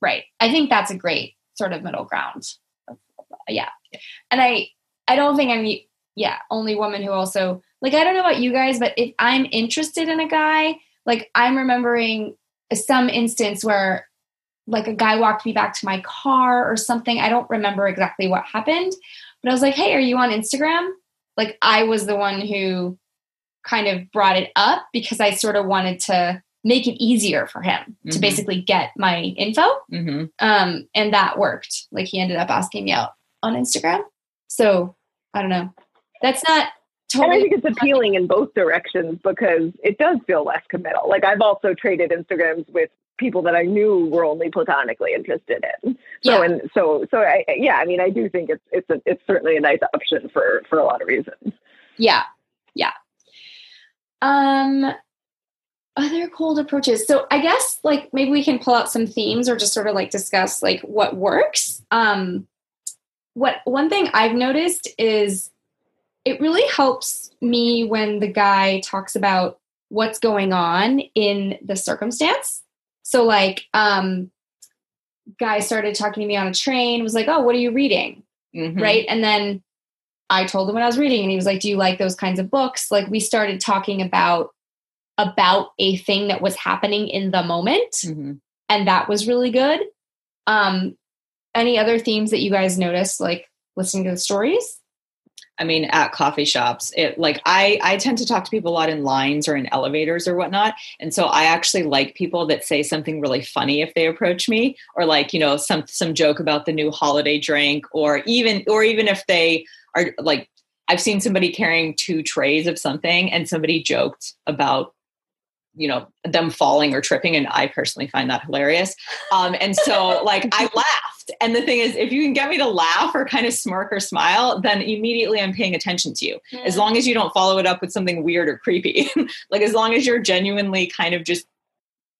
right. I think that's a great sort of middle ground. Yeah. And i i don't think i'm yeah only woman who also like i don't know about you guys but if i'm interested in a guy like i'm remembering some instance where like a guy walked me back to my car or something. I don't remember exactly what happened, but I was like, "Hey, are you on Instagram?" Like I was the one who kind of brought it up because I sort of wanted to make it easier for him mm-hmm. to basically get my info. Mm-hmm. Um, and that worked. Like he ended up asking me out on Instagram. So I don't know. That's not Totally. And I think it's appealing in both directions because it does feel less committal. Like I've also traded Instagrams with people that I knew were only platonically interested in. So yeah. and so so I yeah, I mean I do think it's it's a, it's certainly a nice option for for a lot of reasons. Yeah. Yeah. Um other cold approaches. So I guess like maybe we can pull out some themes or just sort of like discuss like what works. Um what one thing I've noticed is it really helps me when the guy talks about what's going on in the circumstance. So like um guy started talking to me on a train was like, "Oh, what are you reading?" Mhm. right? And then I told him what I was reading, and he was like, "Do you like those kinds of books?" Like we started talking about about a thing that was happening in the moment, Mhm. and that was really good. Um, any other themes that you guys noticed, like listening to the stories? I mean, at coffee shops, it like I I tend to talk to people a lot in lines or in elevators or whatnot, and so I actually like people that say something really funny if they approach me, or like you know some some joke about the new holiday drink, or even or even if they are like I've seen somebody carrying two trays of something, and somebody joked about you know them falling or tripping. And i personally find that hilarious. Um, and so like i and the thing is if you can get me to laugh or kind of smirk or smile then immediately i'm paying attention to you as long as you don't follow it up with something weird or creepy like as long as you're genuinely kind of just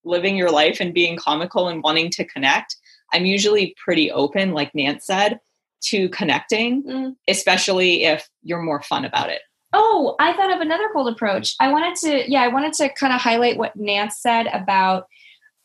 living your life and being comical and wanting to connect i'm usually pretty open like nance said to connecting Mm. especially if you're more fun about it Oh, I thought of another cold approach. I wanted to, yeah, I wanted to kind of highlight what Nance said about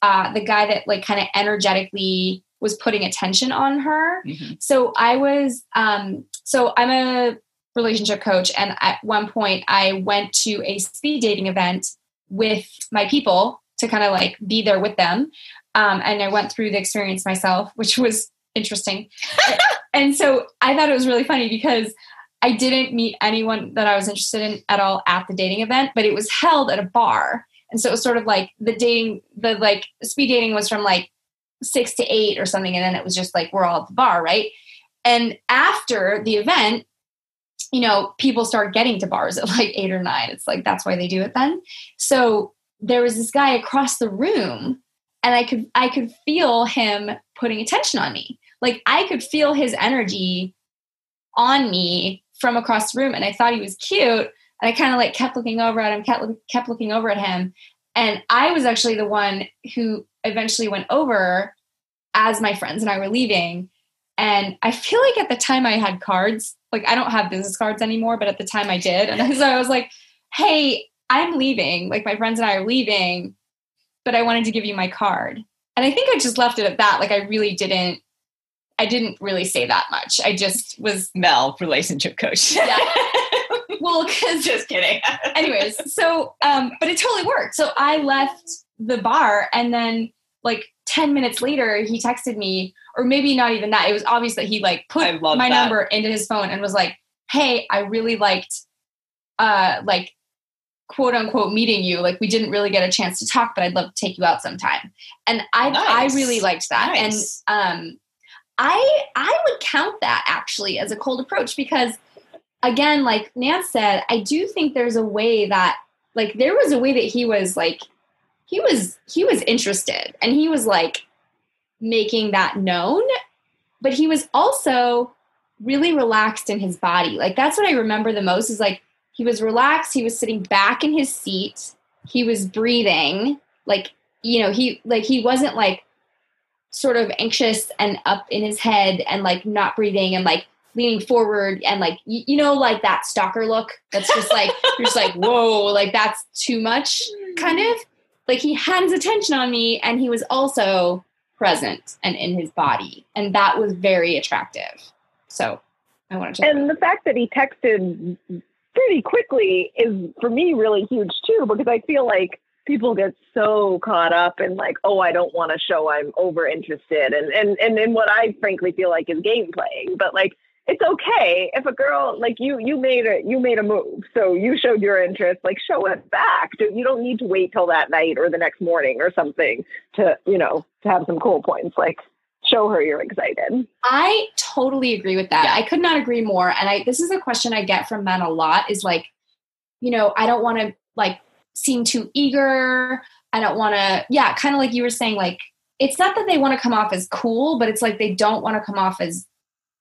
uh, the guy that like kind of energetically was putting attention on her. Mhm. So I was, um, so I'm a relationship coach, and at one point I went to a speed dating event with my people to kind of like be there with them, um, and I went through the experience myself, which was interesting. and so I thought it was really funny because I didn't meet anyone that I was interested in at all at the dating event, but it was held at a bar. And so it was sort of like the dating, the like speed dating was from like six to eight or something. And then it was just like, we're all at the bar, right? And after the event, you know, people start getting to bars at like eight or nine. It's like, that's why they do it then. So there was this guy across the room and I could, I could feel him putting attention on me. Like I could feel his energy on me from across the room and I thought he was cute and I kind of like kept looking over at him kept kept looking over at him and I was actually the one who eventually went over as my friends and I were leaving. And I feel like at the time I had cards like I don't have business cards anymore but at the time I did. And so I was like hey I'm leaving. Like my friends and I are leaving but I wanted to give you my card. And I think I just left it at that. Like I really didn't I didn't really say that much. I just was mel relationship coach. Yeah. well because just kidding anyways so um but it totally worked so i left the bar and then like 10 minutes later he texted me or maybe not even that it was obvious that he like put my that. number into his phone and was like hey i really liked uh like quote unquote meeting you like we didn't really get a chance to talk but i'd love to take you out sometime and i Nice. i really liked that Nice. and um i i would count that actually as a cold approach because again like nance said i do think there's a way that like there was a way that he was like he was he was interested and he was like making that known but he was also really relaxed in his body. Like that's what i remember the most is like he was relaxed he was sitting back in his seat he was breathing like you know he like he wasn't like sort of anxious and up in his head and like not breathing and like leaning forward and like you, you know like that stalker look that's just like you're just like whoa like that's too much kind mm-hmm. of? Like he had his attention on me and he was also present and in his body and that was very attractive. So i want to check And the fact that he texted pretty quickly is for me really huge too, because I feel like people get so caught up in like, oh, I don't want to show I'm over interested and, and and in what I frankly feel like is game playing. But like it's okay if a girl like you you made a you made a move. So you showed your interest, like show it back. You don't need to wait till that night or the next morning or something to, you know, to have some cool points. Like show her you're excited. I totally agree with that. Yeah. I could not agree more. And I this is a question I get from men a lot is like, you know, I don't want to like seem too eager. I don't want to, yeah, kind of like you were saying, like, it's not that they want to come off as cool, but it's like they don't want to come off as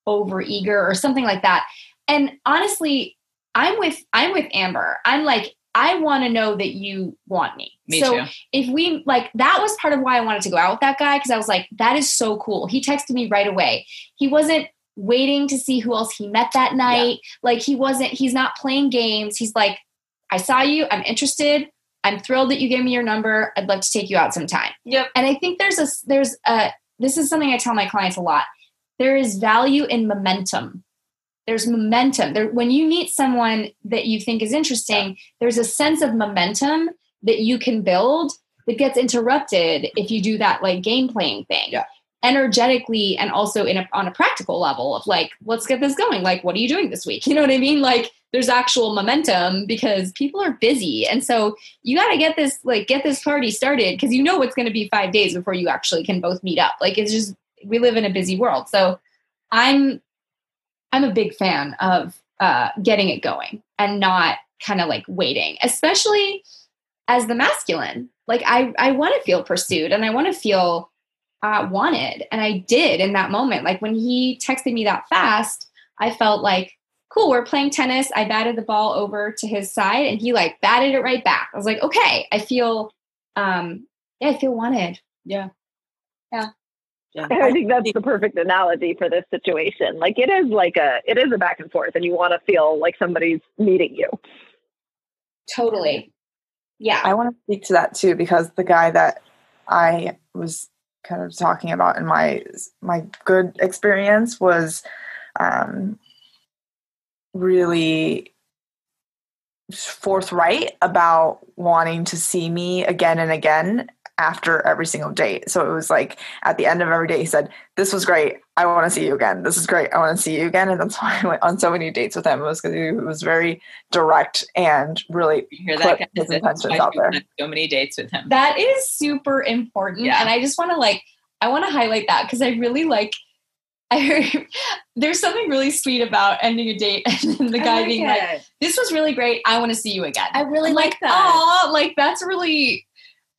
over eager or something like that. And honestly, I'm with I'm with Amber. I'm like I want to know that you want me. Me so too. if we like that was part of why I wanted to go out with that guy because I was like, that is so cool. He texted me right away. He wasn't waiting to see who else he met that night. Like he wasn't, he's not playing games. He's like, I saw you, I'm interested. I'm thrilled that you gave me your number. I'd love to take you out sometime. Yep. And I think there's a there's a this is something I tell my clients a lot. There is value in momentum. There's momentum. There when you meet someone that you think is interesting, there's a sense of momentum that you can build that gets interrupted if you do that like game playing thing. Yeah. Energetically and also in a, on a practical level of like, let's get this going. Like, what are you doing this week? You know what I mean? Like, there's actual momentum because people are busy, and so you got to get this like get this party started because you know it's going to be five days before you actually can both meet up. Like, it's just we live in a busy world, so I'm I'm a big fan of uh, getting it going and not kind of like waiting, especially as the masculine. Like I, I want to feel pursued and I want to feel uh, wanted, and I did in that moment. Like when he texted me that fast, I felt like, cool. We're playing tennis. I batted the ball over to his side, and he like batted it right back. I was like, okay, I feel, um, yeah, I feel wanted. Yeah. Yeah. I think that's the perfect analogy for this situation. Like it is like a it is a back and forth and you want to feel like somebody's meeting you. Totally. Yeah. I want to speak to that too because the guy that I was kind of talking about in my my good experience was um, really forthright about wanting to see me again and again after every single date. So it was like at the end of every day, he said, "This was great. I want to see you again. This is great. I want to see you again." And that's why I went on so many dates with him. It was because he was very direct and really You hear put that? his guys? Intentions out there. So many dates with him. That is super important. Yeah. And I just want to like, I want to highlight that because I really like, I heard there's something really sweet about ending a date and then the guy like being like, this was really great. I want to see you again. I really I'm like that. Oh, like that's really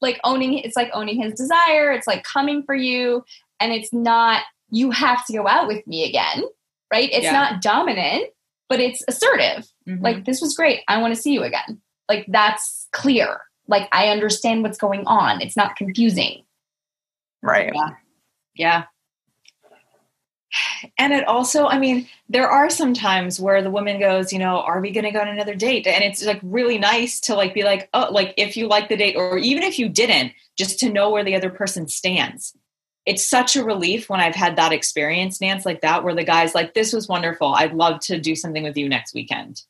like owning, it's like owning his desire. It's like coming for you. And it's not, you have to go out with me again, right? It's Yeah. not dominant, but it's assertive Mhm. like this was great i want to see you again like that's clear like i understand what's going on it's not confusing Right. Yeah. And it also, I mean, there are some times where the woman goes, you know, are we going to go on another date? And it's like really nice to like be like, oh, like if you like the date or even if you didn't, just to know where the other person stands. It's such a relief when I've had that experience, Nance, like that, where the guy's like, this was wonderful. I'd love to do something with you next weekend.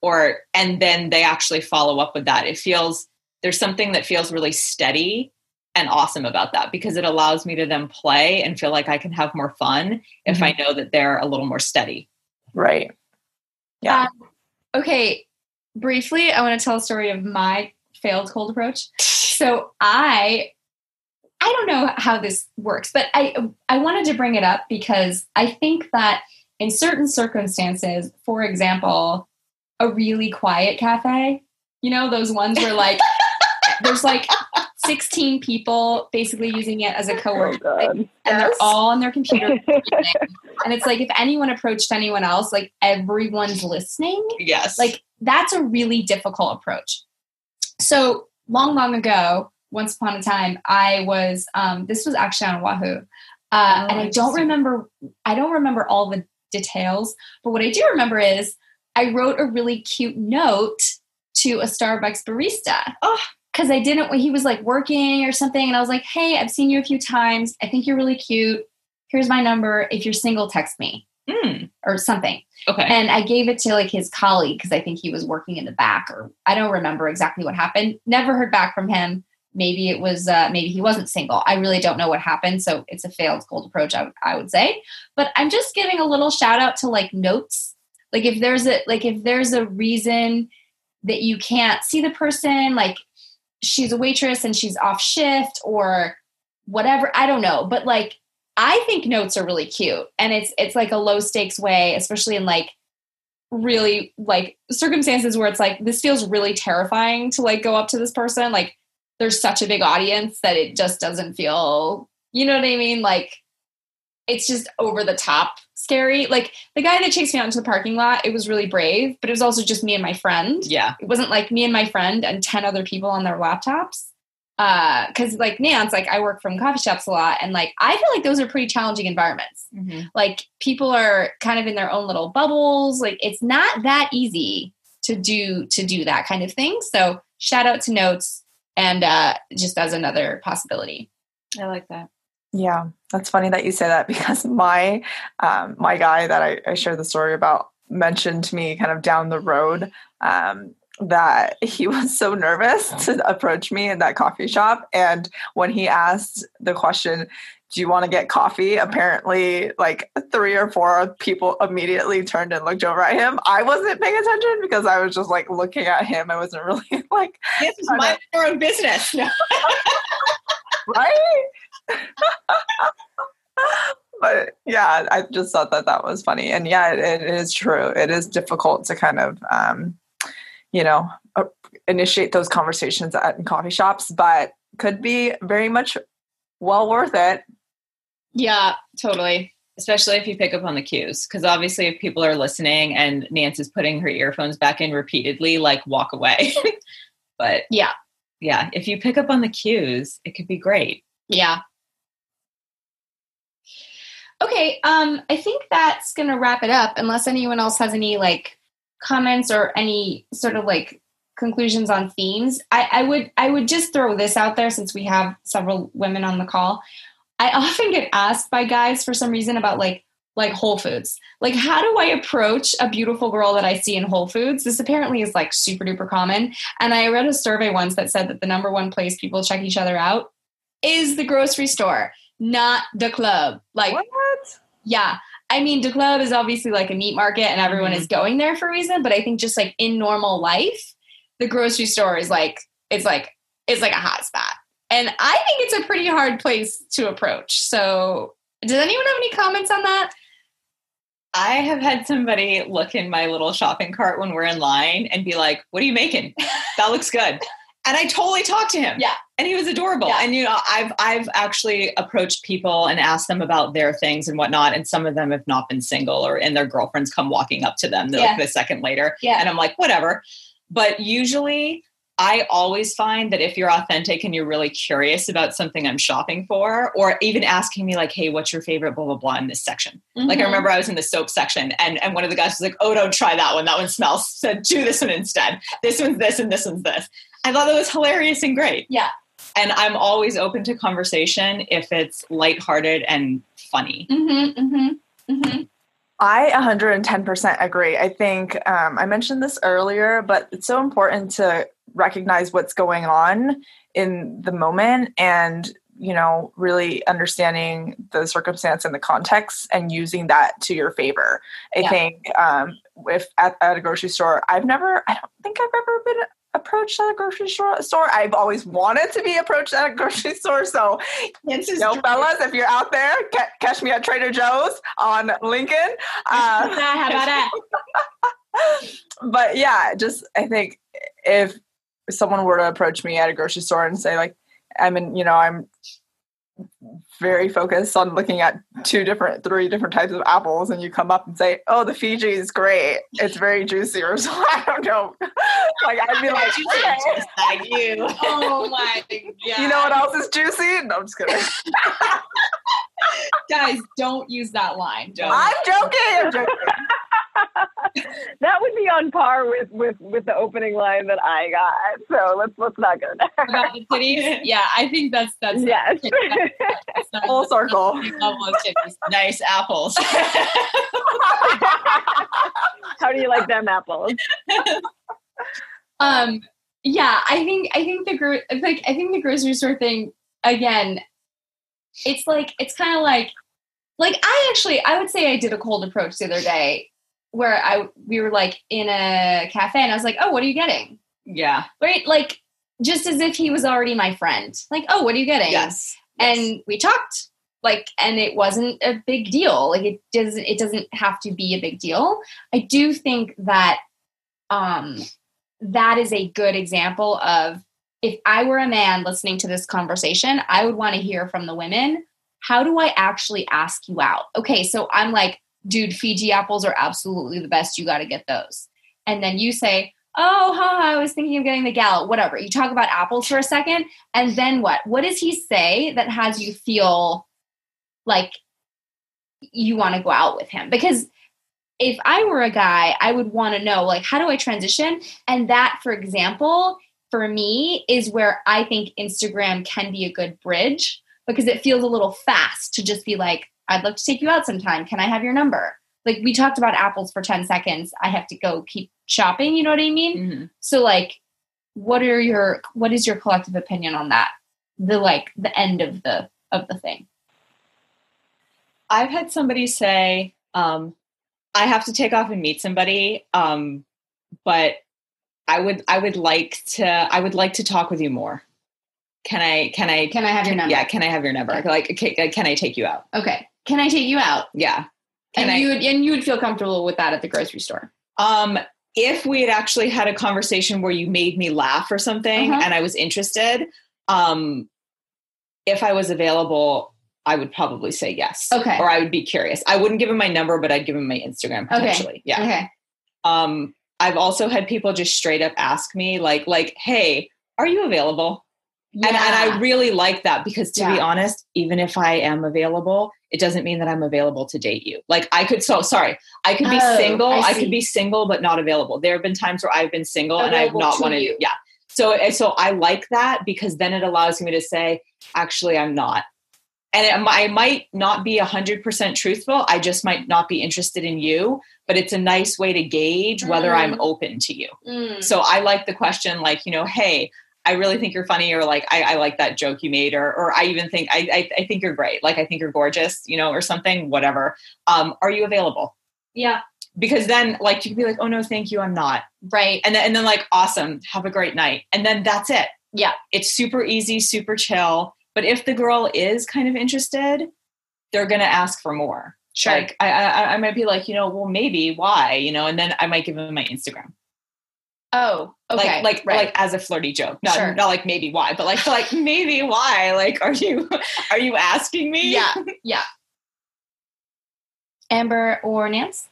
Or, and then they actually follow up with that. It feels, there's something that feels really steady and awesome about that because it allows me to then play and feel like I can have more fun if I mm-hmm. know that they're a little more steady. Right. Yeah. Um, okay briefly i want to tell a story of my failed cold approach so i i don't know how this works but i i wanted to bring it up because i think that in certain circumstances for example a really quiet cafe you know those ones where like there's like 16 people basically using it as a Oh, co-working and they're all on their computer and it's like if anyone approached anyone else like everyone's listening. Yes. like that's a really difficult approach. So long long ago once upon a time i was um, this was actually on oahu. Uh, Oh, and i don't remember i don't remember all the details but what i do remember is i wrote a really cute note to a starbucks barista. Oh. Because i didn't he was like working or something and i was like hey i've seen you a few times i think you're really cute here's my number if you're single text me Hmm. or something okay. and I gave it to like his colleague because I think he was working in the back, or I don't remember exactly what happened. Never heard back from him. Maybe it was, uh, maybe he wasn't single. I really don't know what happened. So it's a failed cold approach, I, I would say. But I'm just giving a little shout out to like notes. Like if there's a like if there's a reason that you can't see the person, like she's a waitress and she's off shift or whatever. I don't know, but like I think notes are really cute, and it's it's like a low stakes way, especially in like really like circumstances where it's like this feels really terrifying to like go up to this person. Like there's such a big audience that it just doesn't feel, you know what I mean? Like it's just over the top scary. Like the guy that chased me out into the parking lot, it was really brave, but it was also just me and my friend. Yeah. It wasn't like me and my friend and 10 other people on their laptops. Uh, cause like Nance, like I work from coffee shops a lot and like I feel like those are pretty challenging environments. Mm-hmm. Like people are kind of in their own little bubbles. Like it's not that easy to do to do that kind of thing. So shout out to Notes and uh just as another possibility. I like that. Yeah, that's funny that you say that because my um, my guy that I, I shared the story about mentioned to me kind of down the road um, that he was so nervous to approach me in that coffee shop, and when he asked the question, "Do you want to get coffee?" apparently, like three or four people immediately turned and looked over at him. I wasn't paying attention because I was just like looking at him. I wasn't really like This is my own business. Right but yeah i just thought that that was funny and yeah it, it is true it is difficult to kind of um, you know uh, initiate those conversations at in coffee shops but could be very much well worth it Yeah, totally. Especially if you pick up on the cues. Because obviously, if people are listening and Nance is putting her earphones back in repeatedly, like walk away. but Yeah. yeah, if you pick up on the cues, it could be great. Yeah. Okay, um, I think that's gonna wrap it up. Unless anyone else has any like comments or any sort of like conclusions on themes, I, I would I would just throw this out there since we have several women on the call. I often get asked by guys for some reason about like like Whole Foods. Like, how do I approach a beautiful girl that I see in Whole Foods? This apparently is like super duper common. And I read a survey once that said that the number one place people check each other out is the grocery store, not the club. Like, what yeah. I mean, the club is obviously like a meat market and everyone is mm-hmm. going there for a reason. But I think just like in normal life, the grocery store is like, it's like, it's like a hot spot. And I think it's a pretty hard place to approach. So, does anyone have any comments on that? I have had somebody look in my little shopping cart when we're in line and be like, What are you making? That looks good. And I totally talked to him. Yeah. And he was adorable. Yeah. And you know, I've I've actually approached people and asked them about their things and whatnot. And some of them have not been single or and their girlfriends come walking up to them Yeah. like a second later. Yeah. And I'm like, whatever. But usually I always find that if you're authentic and you're really curious about something I'm shopping for, or even asking me like, hey, what's your favorite blah blah blah in this section? Like I Mhm. remember I was in the soap section and, and one of the guys was like, Oh, don't try that one. That one smells. Said do this one instead. This one's this and this one's this. I thought that was hilarious and great. Yeah. And I'm always open to conversation if it's lighthearted and funny. Mm-hmm, mm-hmm, mm-hmm. I 110% agree. I think um, I mentioned this earlier, but it's so important to recognize what's going on in the moment and, you know, really understanding the circumstance and the context and using that to your favor. I Yeah. think um, if at, at a grocery store, I've never, I don't think I've ever been approached at a grocery store. I've always wanted to be approached at a grocery store. So It's Yo, fellas, if you're out there, ca- catch me at Trader Joe's on Lincoln. Uh, How about that? but yeah, just I think if someone were to approach me at a grocery store and say like, I'm in, you know, I'm very focused on looking at two different, three different types of apples, and you come up and say, "Oh, the Fuji is great. It's very juicy," or so I don't know. like I'd be like, "Okay." just like you. Oh my god! you know what else is juicy? No, I'm just kidding. Guys, don't use that line. Don't. I'm joking. I'm joking. that would be on par with with with the opening line that I got. So let's let's not go there. About the titties. Yeah, I think that's that's yes. that's not Full circle. level of titties. nice apples. How do you like them apples? Um, yeah, I think I think the gro- like I think the grocery store thing again. It's like it's kind of like like I actually I would say I did a cold approach the other day where I we were like in a cafe and I was like, oh, what are you getting? yeah. Right, like just as if he was already my friend. Like, oh, what are you getting? Yes. and we talked like and it wasn't a big deal like it doesn't it doesn't have to be a big deal i do think that um that is a good example of if i were a man listening to this conversation i would want to hear from the women how do I actually ask you out? Okay, so I'm like, dude, Fuji apples are absolutely the best. You got to get those. And then you say, oh, huh, I was thinking of getting the Gala, whatever. You talk about apples for a second. And then what? What does he say that has you feel like you want to go out with him? Because if I were a guy, I would want to know, like, how do I transition? And that, for example, for me is where I think Instagram can be a good bridge because it feels a little fast to just be like, I'd love to take you out sometime. Can I have your number? Like we talked about apples for 10 seconds. I have to go keep shopping, you know what I mean? Mm-hmm. So like what are your what is your collective opinion on that? The like the end of the of the thing. I've had somebody say, um, I have to take off and meet somebody, um, but I would I would like to I would like to talk with you more. Can I can I Can I have your number? yeah can I have your number Okay. like can, can I take you out Okay. Can I take you out? yeah can and I you would and you would feel comfortable with that at the grocery store. um if we had actually had a conversation where you made me laugh or something Uh-huh. and I was interested um if I was available I would probably say yes Okay. or I would be curious I wouldn't give him my number but I'd give him my Instagram Okay. potentially yeah Okay. um i've also had people just straight up ask me like like hey are you available and, and i really like that because to be honest even if i am available it doesn't mean that i'm available to date you like i could so sorry i could be Oh, single I I, could be single but not available there have been times where i've been single and i've not wanted you. yeah so so i like that because then it allows me to say actually i'm not and it, I might not be 100% truthful. I just might not be interested in you, but it's a nice way to gauge whether I'm Mm. open to you. Mm. So I like the question, like, you know, hey, I really think you're funny, or like, I, I like that joke you made, or, or I even think, I, I, I think you're great. Like, I think you're gorgeous, you know, or something, whatever. Um, are you available? Yeah. Because then, like, you can be like, oh, no, thank you, I'm not. Right. And then, and then like, awesome, have a great night. And then that's it. Yeah. It's super easy, super chill. But if the girl is kind of interested, they're going to ask for more. Sure. Like I, I, I might be like, you know, well, maybe why, you know, and then I might give them my Instagram, oh, okay. like, like, right. like as a flirty joke, not, Sure. not like maybe why, but like, like maybe why, like, are you, are you asking me? yeah. Yeah. Amber or Nance?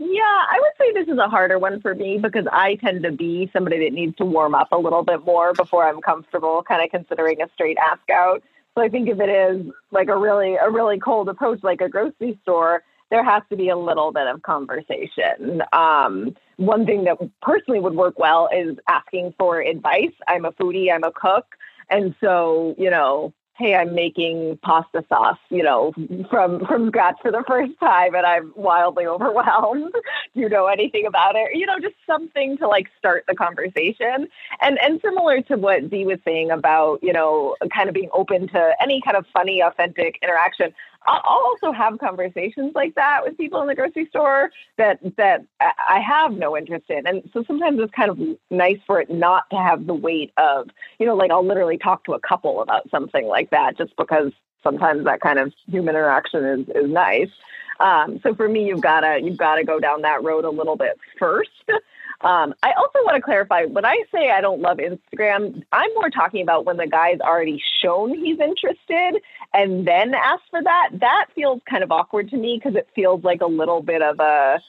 Yeah, I would say this is a harder one for me because I tend to be somebody that needs to warm up a little bit more before I'm comfortable kind of considering a straight ask out. So I think if it is like a really a really cold approach like a grocery store, there has to be a little bit of conversation. Um, one thing that personally would work well is asking for advice. I'm a foodie, I'm a cook, and so, you know, hey, I'm making pasta sauce, you know, from from scratch for the first time and I'm wildly overwhelmed. Do you know anything about it? You know, just something to like start the conversation. And and similar to what Dee was saying about, you know, kind of being open to any kind of funny, authentic interaction. I'll also have conversations like that with people in the grocery store that that I I have no interest in. And so sometimes it's kind of nice for it not to have the weight of, you know, like I'll literally talk to a couple about something like that just because sometimes that kind of human interaction is is nice. Um, so for me, you've gotta you've gotta go down that road a little bit first. Um, I also want to clarify when I say I don't love Instagram, I'm more talking about when the guy's already shown he's interested and then ask for that. That feels kind of awkward to me because it feels like a little bit of a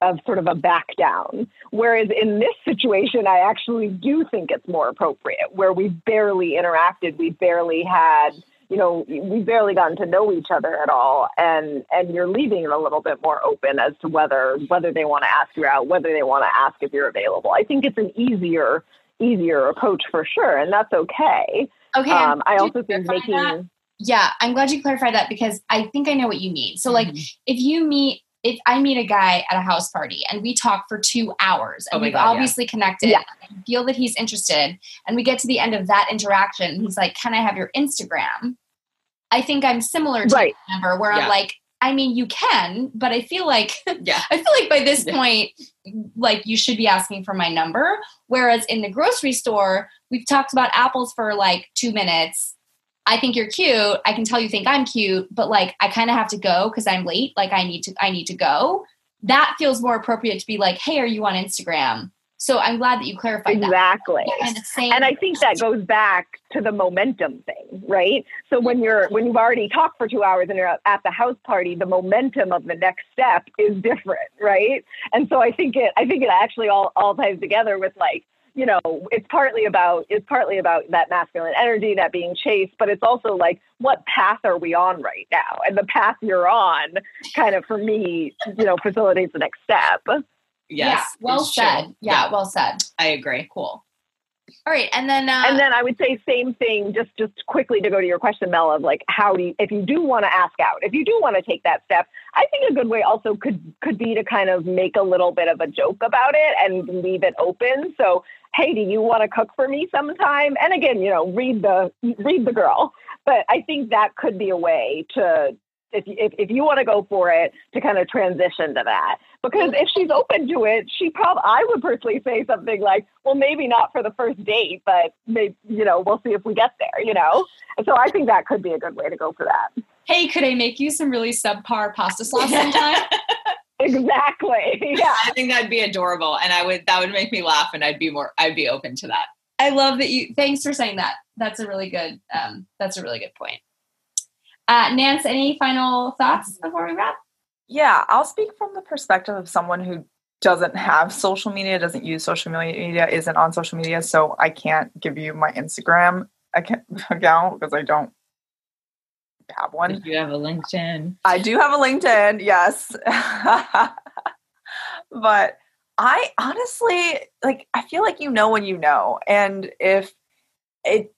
of sort of a back down. Whereas in this situation, I actually do think it's more appropriate, where we barely interacted, we barely had, you know, we've barely gotten to know each other at all, and and you're leaving it a little bit more open as to whether whether they want to ask you out, whether they want to ask if you're available. I think it's an easier easier approach for sure, and that's okay. Okay. Um, I also think making that? Yeah, I'm glad you clarified that because I think I know what you mean. So, like, Mhm. if you meet, if I meet a guy at a house party and we talk for two hours and Oh we've God, yeah. obviously connected, Yeah. feel that he's interested, and we get to the end of that interaction, he's like, "Can I have your Instagram?" I think I'm similar to Right. Amber, where Yeah. I'm like, I mean, you can, but I feel like Yeah. I feel like by this Yeah. point, like you should be asking for my number. Whereas in the grocery store, we've talked about apples for like two minutes. I think you're cute. I can tell you think I'm cute, but like I kind of have to go because I'm late. Like I need to, I need to go. That feels more appropriate to be like, hey, are you on Instagram? So I'm glad that you clarified exactly. that. And, and I think that goes back to the momentum thing, right? So when you're when you've already talked for two hours and you're at the house party, the momentum of the next step is different, right? And so I think it I think it actually all all ties together with like you know, it's partly about it's partly about that masculine energy, that being chased, but it's also like what path are we on right now? And the path you're on kind of for me, you know, facilitates the next step. Yes. Yeah, well said. Yeah, yeah, well said. I agree. Cool. All right, and then uh, and then I would say same thing. Just just quickly to go to your question, Mel, of like how do you, if you do want to ask out, if you do want to take that step, I think a good way also could could be to kind of make a little bit of a joke about it and leave it open. So hey, do you want to cook for me sometime? And again, you know, read the read the girl. But I think that could be a way to if if, if you want to go for it to kind of transition to that. Because if she's open to it she probably i would personally say something like well maybe not for the first date but maybe you know we'll see if we get there you know? And so i think that could be a good way to go for that. Hey could i make you some really subpar pasta sauce sometime? Exactly yeah. I think that'd be adorable and i would that would make me laugh and i'd be more i'd be open to that. I love that you thanks for saying that. That's a really good um that's a really good point uh, Nance, any final thoughts before we wrap? Yeah, I'll speak from the perspective of someone who doesn't have social media, doesn't use social media, isn't on social media. So I can't give you my Instagram account because I don't have one. Do you have a LinkedIn? I do have a LinkedIn, yes. but I honestly like I feel like you know when you know. And if it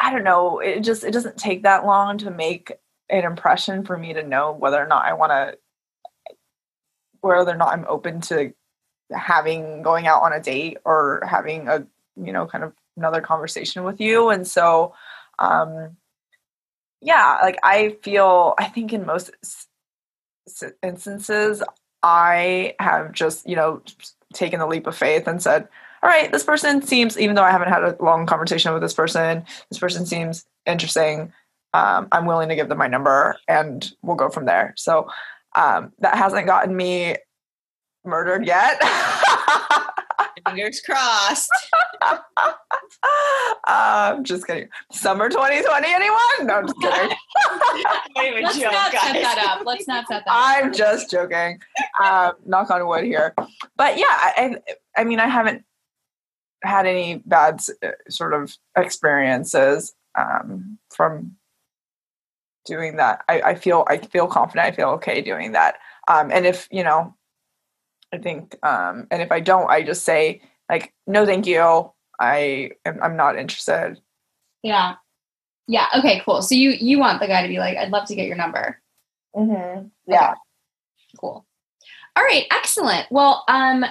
I don't know, it just it doesn't take that long to make an impression for me to know whether or not I want to, whether or not I'm open to having going out on a date or having a, you know, kind of another conversation with you. And so, um, yeah, like I feel, I think in most instances, I have just, you know, taken the leap of faith and said, all right, this person seems, even though I haven't had a long conversation with this person, this person seems interesting um, I'm willing to give them my number and we'll go from there. So um, that hasn't gotten me murdered yet. Fingers crossed. um, just kidding. Summer 2020, anyone? No, I'm just kidding. Let's joke, not guys. set that up. Let's not set that I'm just joking. Um, knock on wood here. But yeah, I, I mean, I haven't had any bad uh, sort of experiences um, from doing that. I, I feel I feel confident. I feel okay doing that. Um, and if you know, I think, um, and if I don't, I just say like, no, thank you. I am, I'm not interested. Yeah. Yeah. Okay. Cool. So you you want the guy to be like, I'd love to get your number. Mm-hmm. Yeah. Okay. Cool. All right. Excellent. Well, um,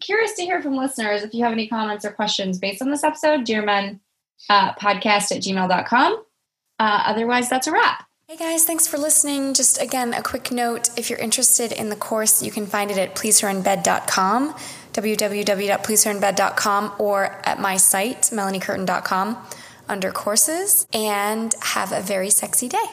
curious to hear from listeners if you have any comments or questions based on this episode. Dear Men uh, podcast at gmail.com. Uh, otherwise, that's a wrap. Hey guys, thanks for listening. Just again, a quick note if you're interested in the course, you can find it at pleaseherinbed.com, www.pleaseherinbed.com, or at my site, melaniecurtin.com, under courses, and have a very sexy day.